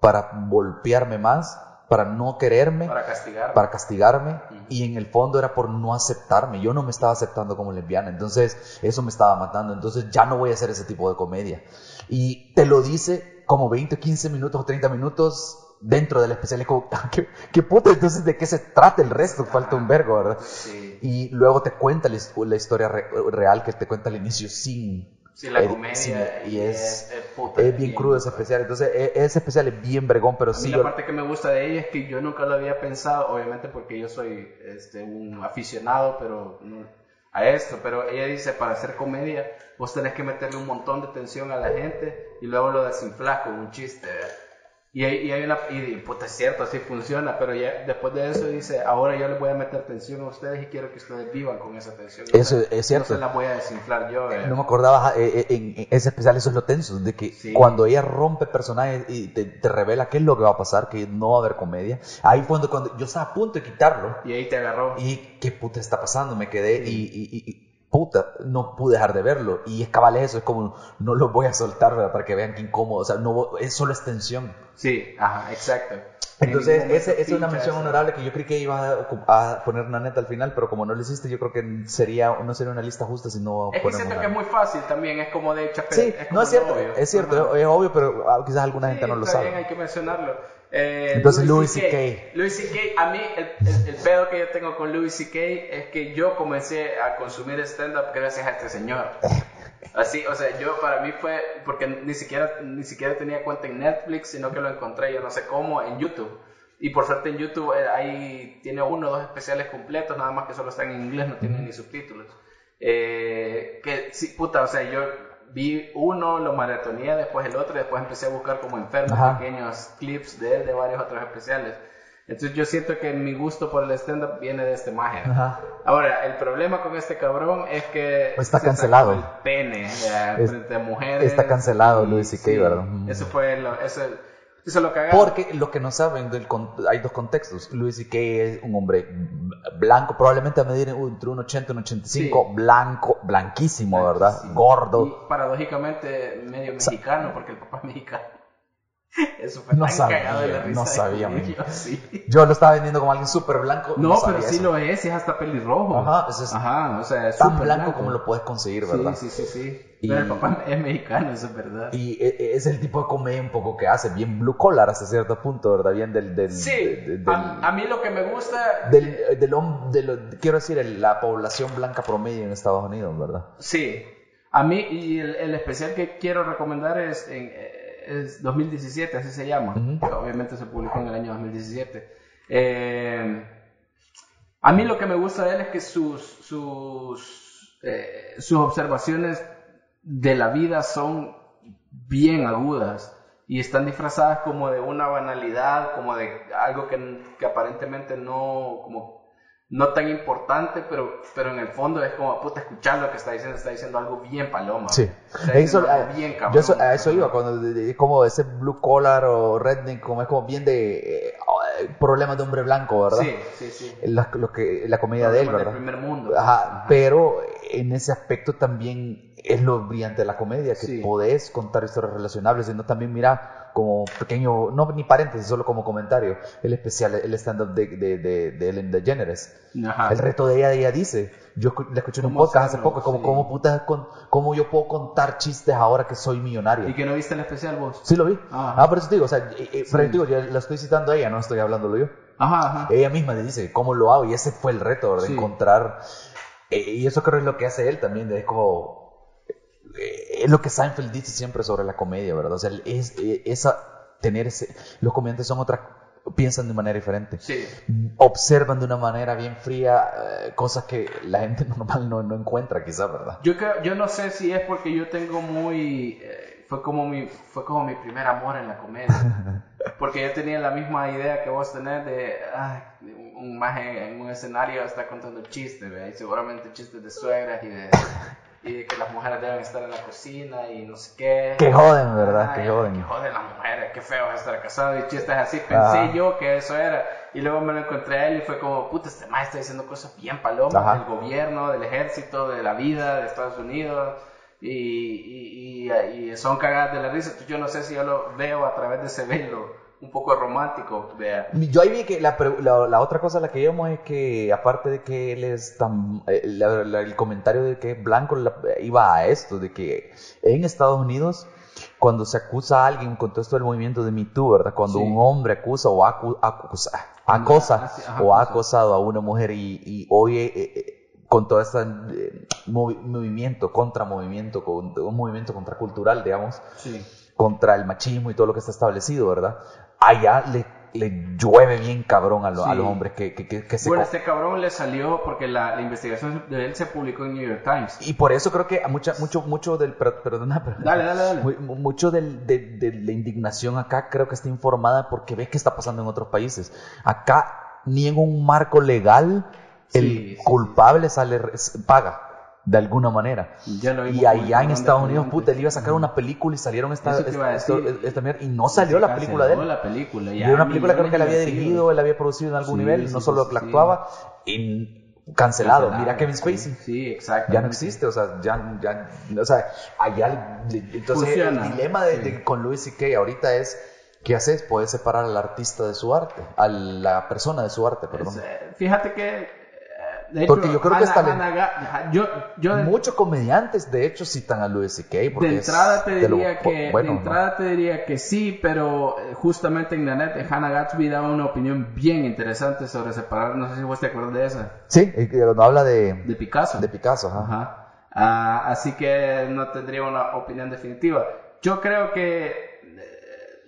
para golpearme más, para no quererme, Para castigar. para castigarme y en el fondo era por no aceptarme. Yo no me estaba aceptando como lesbiana, entonces eso me estaba matando. Entonces ya no voy a hacer ese tipo de comedia. Y te lo dice como 20, 15 minutos o 30 minutos dentro del especial. Es como, ¿qué, qué puta? Entonces, ¿de qué se trata el resto? Falta un vergo, ¿verdad? Sí. Y luego te cuenta la, his- la historia re- real que te cuenta al inicio sin... Sí, la eh, comedia. y es, es, puta, es bien crudo ese especial. Entonces, e- ese especial es bien vergón, pero A mí sí... la parte que me gusta de ella es que yo nunca lo había pensado, obviamente porque yo soy este, un aficionado pero no- a esto, pero ella dice, para hacer comedia, vos tenés que meterle un montón de tensión a la gente y luego lo desinflas con un chiste. ¿verdad? Y hay, y hay una, y puta, es cierto, así funciona, pero ya después de eso dice, ahora yo les voy a meter tensión a ustedes y quiero que ustedes vivan con esa tensión. Eso es cierto. No se la voy a desinflar yo. ¿verdad? No me acordaba eh, eh, en, en ese especial, eso es lo tenso, de que Sí. cuando ella rompe personajes y te, te revela qué es lo que va a pasar, que no va a haber comedia, ahí fue cuando, cuando yo estaba a punto de quitarlo Y ahí te agarró. y qué puta está pasando, me quedé y- y, puta, no pude dejar de verlo y es cabal eso, es como no lo voy a soltar ¿verdad? para que vean qué incómodo, o sea, no, es solo es tensión. Sí, ajá, exacto. Entonces, En esa es una mención honorable que yo creí que iba a, poner una neta al final, pero como no lo hiciste, yo creo que sería, no sería una lista justa si no Es que siento una que es muy fácil también, es como de Chapel. Sí, es no es cierto, obvio. es cierto, Ajá. es obvio, pero ah, quizás alguna gente Sí, no lo está bien, sabe. hay que mencionarlo. Eh, Entonces, Louis C.K.. Louis C.K. A mí, el, el- el pedo que yo tengo con Louis C.K. es que yo comencé a consumir stand-up gracias a este señor. Así, o sea, yo para mí fue, porque ni siquiera, ni siquiera tenía cuenta en Netflix, sino que lo encontré, yo no sé cómo, en YouTube. Y por suerte en YouTube eh, ahí tiene uno o dos especiales completos, nada más que solo están en inglés, no tienen ni subtítulos. Eh, que sí, puta, o sea, yo vi uno, lo maratoneé, después el otro, y después empecé a buscar como enfermo Ajá. pequeños clips de él, de varios otros especiales. Entonces yo siento que mi gusto por el stand-up viene de este magia. Ajá. Ahora, el problema con este cabrón es que... Está se cancelado. El pene, ya, Es- frente a mujeres. está cancelado y- Louis C.K., ¿verdad? Eso fue lo... Eso, eso lo cagaron. Porque lo que no saben, del con- hay dos contextos. Louis C.K. es un hombre blanco, probablemente a medir entre un 80 y un 85, Sí. blanco, blanquísimo, ¿verdad? Sí. Gordo. Y paradójicamente medio mexicano, porque el papá es mexicano. Eso fue No tan sabía, cagado de la risa. no sabía, sí. Yo lo estaba vendiendo como alguien súper blanco. No, pero sí eso. lo es, es hasta pelirrojo. Ajá, es Ajá, o sea, es Tan blanco, como lo puedes conseguir, ¿verdad? Sí, sí, sí, sí. Y- Pero el papá es mexicano, eso es verdad. Y e- e- es el tipo de comedia un poco que hace, bien blue collar hasta cierto punto, ¿verdad? Bien del... del Sí, de- de- a, del- a mí lo que me gusta... del, del hom- de lo- quiero decir, la población blanca promedio en Estados Unidos, ¿verdad? Sí, a mí, y el, el especial que quiero recomendar es, en, eh, es 2017, así se llama. Que Obviamente se publicó en el año 2017. Eh, a mí lo que me gusta de él es que sus, sus, eh, sus observaciones de la vida son bien agudas y están disfrazadas como de una banalidad, como de algo que, que aparentemente no, como no tan importante, pero, pero en el fondo es como, puta, escuchar lo que está diciendo, está diciendo algo bien paloma. Sí. Eso, algo eh, bien yo cabrón. eso, a eso iba, cuando de- como ese blue collar o redneck, como es como bien de eh, eh, problemas de hombre blanco, ¿verdad? Sí, sí, sí. La, lo que, la comedia de él, ¿verdad? del primer mundo. Ajá, Ajá. pero en ese aspecto también es lo brillante de la comedia, que Sí. podés contar historias relacionables, sino también mira como pequeño, no ni paréntesis, solo como comentario, el especial, el stand-up de, de, de, de Ellen DeGeneres. Ajá. El reto de ella, ella dice, yo la escuché en un ¿Cómo podcast hace poco, como Sí. cómo, puta, con- cómo yo puedo contar chistes ahora que soy millonario. ¿Y que no viste el especial vos? Sí lo vi. Ajá. Ah, por eso te digo, o sea, eh, eh, pero te digo, yo la estoy citando a ella, no estoy hablándolo yo. Ajá, ajá. Ella misma le dice cómo lo hago y ese fue el reto, ¿verdad? Sí. Encontrar... eh, y eso creo es lo que hace él también, de- es como... eh, es lo que Seinfeld dice siempre sobre la comedia, ¿verdad? O sea, es, eh, esa... Tener ese... Los comediantes son otra... Piensan de manera diferente. Sí. Observan de una manera bien fría eh, cosas que la gente normal no, no encuentra, quizás, ¿verdad? Yo creo, yo no sé si es porque yo tengo muy eh, fue como mi fue como mi primer amor en la comedia. Porque yo tenía la misma idea que vos tenés de ay, un maje en un escenario está contando chistes, ¿ve? y seguramente chistes de suegras y de y de que las mujeres deben estar en la cocina y no sé qué. Que joden, ¿verdad? Que joden. Que joden las mujeres, qué feo es estar casado y chistes así. Pensé Ajá. yo que eso era. Y luego me lo encontré a él y fue como, puta, este maestro está diciendo cosas bien palomas del gobierno, del ejército, de la vida de Estados Unidos. Y, y, y- y son cagadas de la risa. Entonces, yo no sé si yo lo veo a través de ese velo un poco romántico. Vea. Yo ahí vi que la, la, la otra cosa a la que íbamos es que, aparte de que él es tan. eh, la- el comentario de que Blanco la- iba a esto, de que en Estados Unidos, cuando se acusa a alguien con todo esto del movimiento de Me Too, ¿verdad? Cuando Sí. un hombre acusa o acu- acusa, acosa Ah, sí, ajá, o ha acosa. acosado a una mujer y, y hoy. eh, eh, con todo este eh, movi- movimiento, contramovimiento, con un movimiento contracultural, digamos, Sí. contra el machismo y todo lo que está establecido, ¿verdad? Allá le, le llueve bien cabrón a, lo- a los hombres que, que, que- que se... Bueno, este cabrón le salió porque la, la investigación de él se publicó en New York Times. Y por eso creo que a mucha, mucho, mucho del... per- Perdona, pero- Dale, dale, dale. mu- Mucho del- de, de la indignación acá creo que está informada porque ve qué está pasando en otros países. Acá ni en un marco legal el Sí, sí, culpable sale paga de alguna manera. Ya lo vimos Y allá en Estados Unidos, puta, él iba a sacar una película y salieron esta, esta, decir. esta- esta mierda, y no salió la película de él. la película. Y era una película creo que él había dirigido, él había producido en algún Sí, nivel, sí, no solo la actuaba, y cancelado. Mira Kevin Spacey. Sí, exacto. Ya no existe, o sea, ya, ya, o sea, allá, entonces Funciona. el dilema de, de- con Louis C.K. ahorita es, ¿qué haces? Puedes separar al artista de su arte, a la persona de su arte, perdón. Es, eh, Fíjate que. Eh, De hecho, Porque yo creo que está yo, yo de, Muchos comediantes, de hecho, citan a Louis C.K. porque de entrada te lo- diría que bueno, de ¿no? entrada te diría que sí, pero eh, justamente en la net eh, Hannah Gatsby daba una opinión bien interesante sobre separar, no sé si vos te acuerdas de esa, Sí, que cuando habla de, de Picasso. de Picasso, ajá. Ajá. Ah, así que no tendría una opinión definitiva. Yo creo que eh,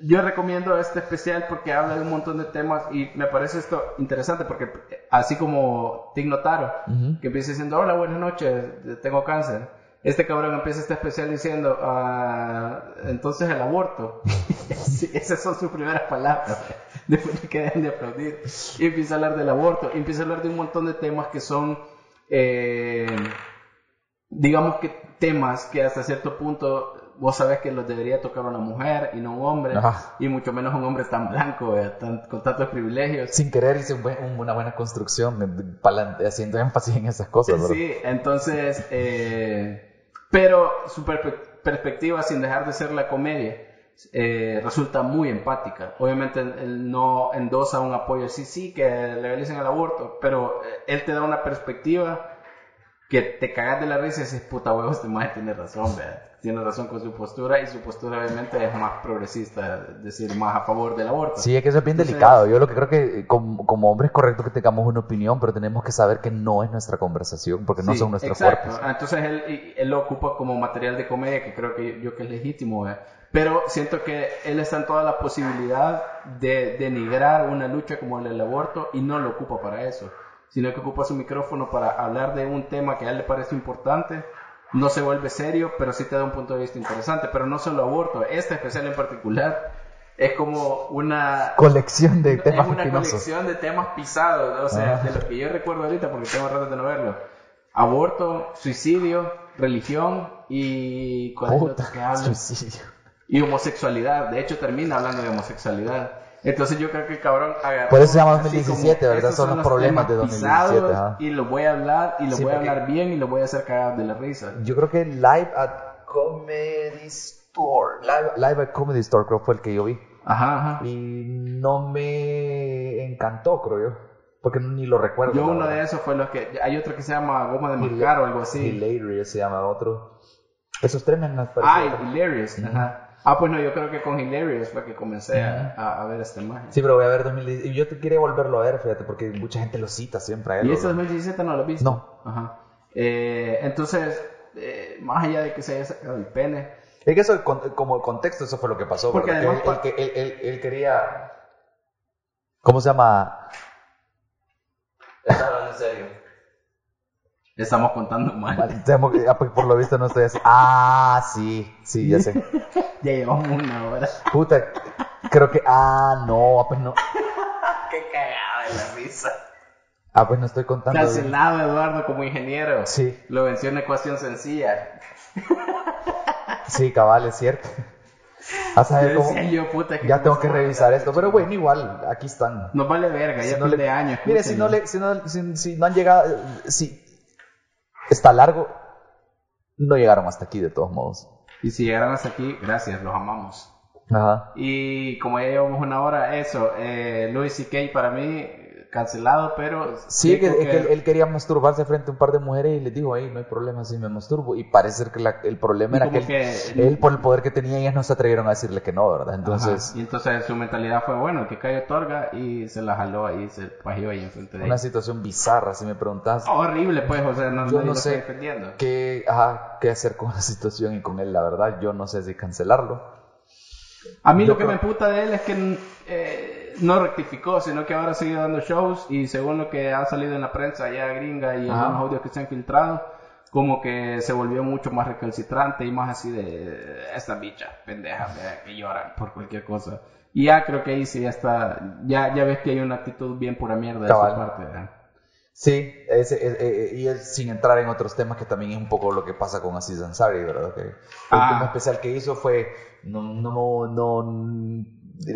yo recomiendo este especial porque habla de un montón de temas y me parece esto interesante porque así como Tig Notaro, que empieza diciendo, hola, buenas noches, tengo cáncer. Este cabrón empieza este especial diciendo, "Ah, entonces el aborto. Sí, esas son sus primeras palabras. Después de que dejen de aplaudir. Y empieza a hablar del aborto. Y empieza a hablar de un montón de temas que son, eh, digamos que temas que hasta cierto punto vos sabés que los debería tocar una mujer y no un hombre. Ajá. Y mucho menos un hombre tan blanco, eh, tan- con tantos privilegios. Sin querer hice un buen- una buena construcción, haciendo énfasis en esas cosas. Sí, entonces, eh, pero su perpe- perspectiva, sin dejar de ser la comedia, eh, resulta muy empática. Obviamente él no endosa un apoyo, sí, sí, que legalicen el aborto, pero eh, él te da una perspectiva que te cagas de la risa y dices, puta huevo, este maestro tiene razón, ¿verdad? tiene razón con su postura y su postura obviamente es más progresista, es decir, más a favor del aborto. Sí, es que eso es bien Entonces- delicado. Yo lo que creo que eh, como, como hombre es correcto que tengamos una opinión, pero tenemos que saber que no es nuestra conversación, porque no Sí, son nuestros exacto. cuerpos. Entonces él, lo ocupa como material de comedia, que creo que yo que es legítimo. ¿eh? Pero siento que él está en toda la posibilidad de denigrar una lucha como el del aborto y no lo ocupa para eso, sino que ocupa su micrófono para hablar de un tema que a él le parece importante. No se vuelve serio, pero sí te da un punto de vista interesante. Pero no solo aborto, este especial en particular es como una colección de temas es una colección de temas pisados, o sea, de los que yo recuerdo ahorita porque tengo rato de no verlo. Aborto, suicidio, religión y ¿cuál es otro que habla? Suicidio. Y homosexualidad. De hecho termina hablando de homosexualidad. Entonces yo creo que el cabrón agarró. Por eso se llama 2017, ¿verdad? Son, los problemas de 2017. Y lo voy a hablar, y lo voy a hablar bien, y lo voy a hacer cagar de la risa. Yo creo que Live at Comedy Store. Live, Live at Comedy Store creo fue el que yo vi. Ajá, ajá. Y no me encantó, creo yo. Porque ni lo recuerdo. Yo uno de esos fue los que... Hay otro que se llama Goma de Mascar o algo así. Hilarious se llama otro. Esos tres me han Ah, Hilarious. Ajá. Ah, pues no, yo creo que con Hilarious fue que comencé a, a, ver esta imagen. Sí, pero voy a ver 2017. Y yo te quería volverlo a ver, fíjate, porque mucha gente lo cita siempre a él. ¿Y ese 2017 no lo viste? No. Ajá. Eh, entonces, eh, más allá de que se haya sacado el pene, es que eso, como el contexto, eso fue lo que pasó. Porque además, él, él, él, quería. ¿Cómo se llama? Está hablando en serio. Estamos contando mal. Ah, pues, por lo visto no estoy así. Ah, sí, sí, ya sé. ya llevamos una hora. Puta, creo que. Ah, no, ah, pues no. Qué cagada de la risa. Ah, pues no estoy contando. Cancelado, Eduardo, como ingeniero. Sí. Lo venció una ecuación sencilla. Sí, cabal, es cierto. A saber cómo... ya tengo que revisar esto, pero bueno, igual, aquí están. No vale verga, ya no le... de años. Mire, si no, le, si, no, si, no han llegado, si está largo, no llegaron hasta aquí de todos modos. Y si llegaron hasta aquí, gracias, los amamos. Ajá. Y como ya llevamos una hora, eso, eh, Louis C.K. para mí cancelado, pero... Sí, que, él, quería masturbarse frente a un par de mujeres y les dijo, ahí no hay problema si me masturbo. Y parece que el problema era que, él, por el poder que tenía, ellas no se atrevieron a decirle que no, ¿verdad? Entonces... Y entonces su mentalidad fue, bueno, que cae otorga y se la jaló ahí, se pajeó ahí enfrente de Una situación bizarra, si me preguntas. Horrible, pues, o sea, no, yo no sé qué, ajá, qué hacer con la situación y con él, la verdad. Yo no sé si cancelarlo. A mí lo que me puta de él es que... Eh, no rectificó, sino que ahora sigue dando shows y según lo que ha salido en la prensa ya gringa y en los audios que se han filtrado, como que se volvió mucho más recalcitrante y más así de esta bicha pendeja que llora por cualquier cosa. Y ya creo que ahí sí ya está, ya, ya ves que hay una actitud bien pura mierda de su parte. Sí, ese, y sin entrar en otros temas que también es un poco lo que pasa con Aziz Ansari, ¿verdad? Que el ah. tema especial que hizo fue no, no, no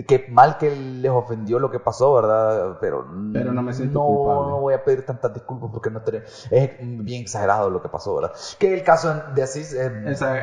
que mal que les ofendió lo que pasó, ¿verdad? Pero, Pero no me siento no, culpable. no voy a pedir tantas disculpas porque no es bien exagerado lo que pasó, ¿verdad? Que el caso de Asís es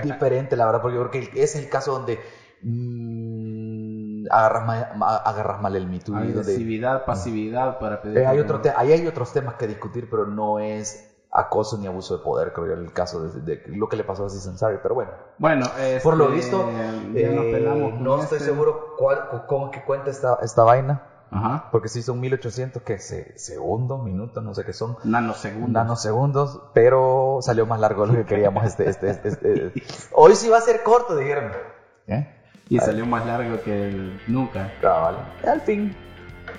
diferente, la verdad, porque yo creo que es el caso donde mmm, agarras, mal, agarras mal el mito. Agresividad, pasividad para pedir. Eh, hay otro ahí hay otros temas que discutir, pero no es acoso ni abuso de poder, creo yo, el caso de, lo que le pasó a Sansari, pero bueno. Bueno, por lo este, visto, eh, no estoy este. seguro cuál, cómo que cuenta esta, esta vaina. Ajá. Porque si son 1800 que se, segundos, minutos, no sé qué son. Nanosegundos. Nanosegundos, pero salió más largo de lo que queríamos. Este, este, este, este Hoy sí va a ser corto, dijeron. ¿Eh? Y salió más largo que nunca. Ah, vale. Al fin.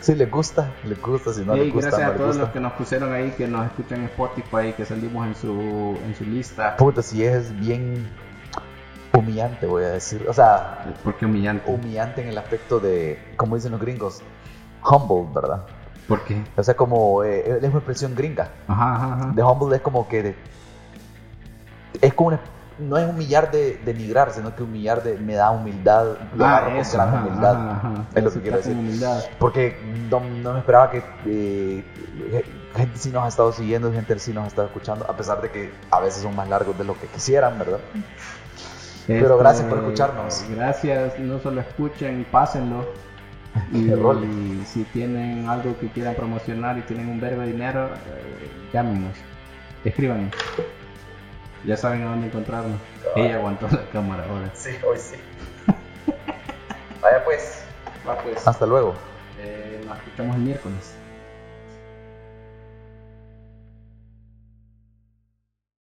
Si les gusta, les gusta, si no les gusta. Gracias a todos los que nos pusieron ahí, que nos escuchan en Spotify, que salimos en su, en su lista. Puta, si es bien humillante, voy a decir. O sea, ¿por qué humillante? Humillante en el aspecto de, como dicen los gringos, humble, ¿verdad? ¿Por qué? O sea, como eh, es una expresión gringa. Ajá, ajá, ajá. De humble es como que de, es como una no es humillar de denigrar, sino que humillar de me da humildad, lo ah, eso, gran humildad. es lo que quiero decir. Porque no, me esperaba que eh, gente sí nos ha estado siguiendo, gente sí nos ha estado escuchando, a pesar de que a veces son más largos de lo que quisieran, ¿verdad? Pero este, gracias por escucharnos. Gracias, no solo escuchen, pásenlo. Y, si tienen algo que quieran promocionar y tienen un verbo de dinero, eh, llámenos, escríbanos. Ya saben a dónde encontrarnos. Ella aguantó la cámara ahora. Sí, hoy sí. Vaya pues. Va pues. Hasta luego. Eh, nos escuchamos el miércoles.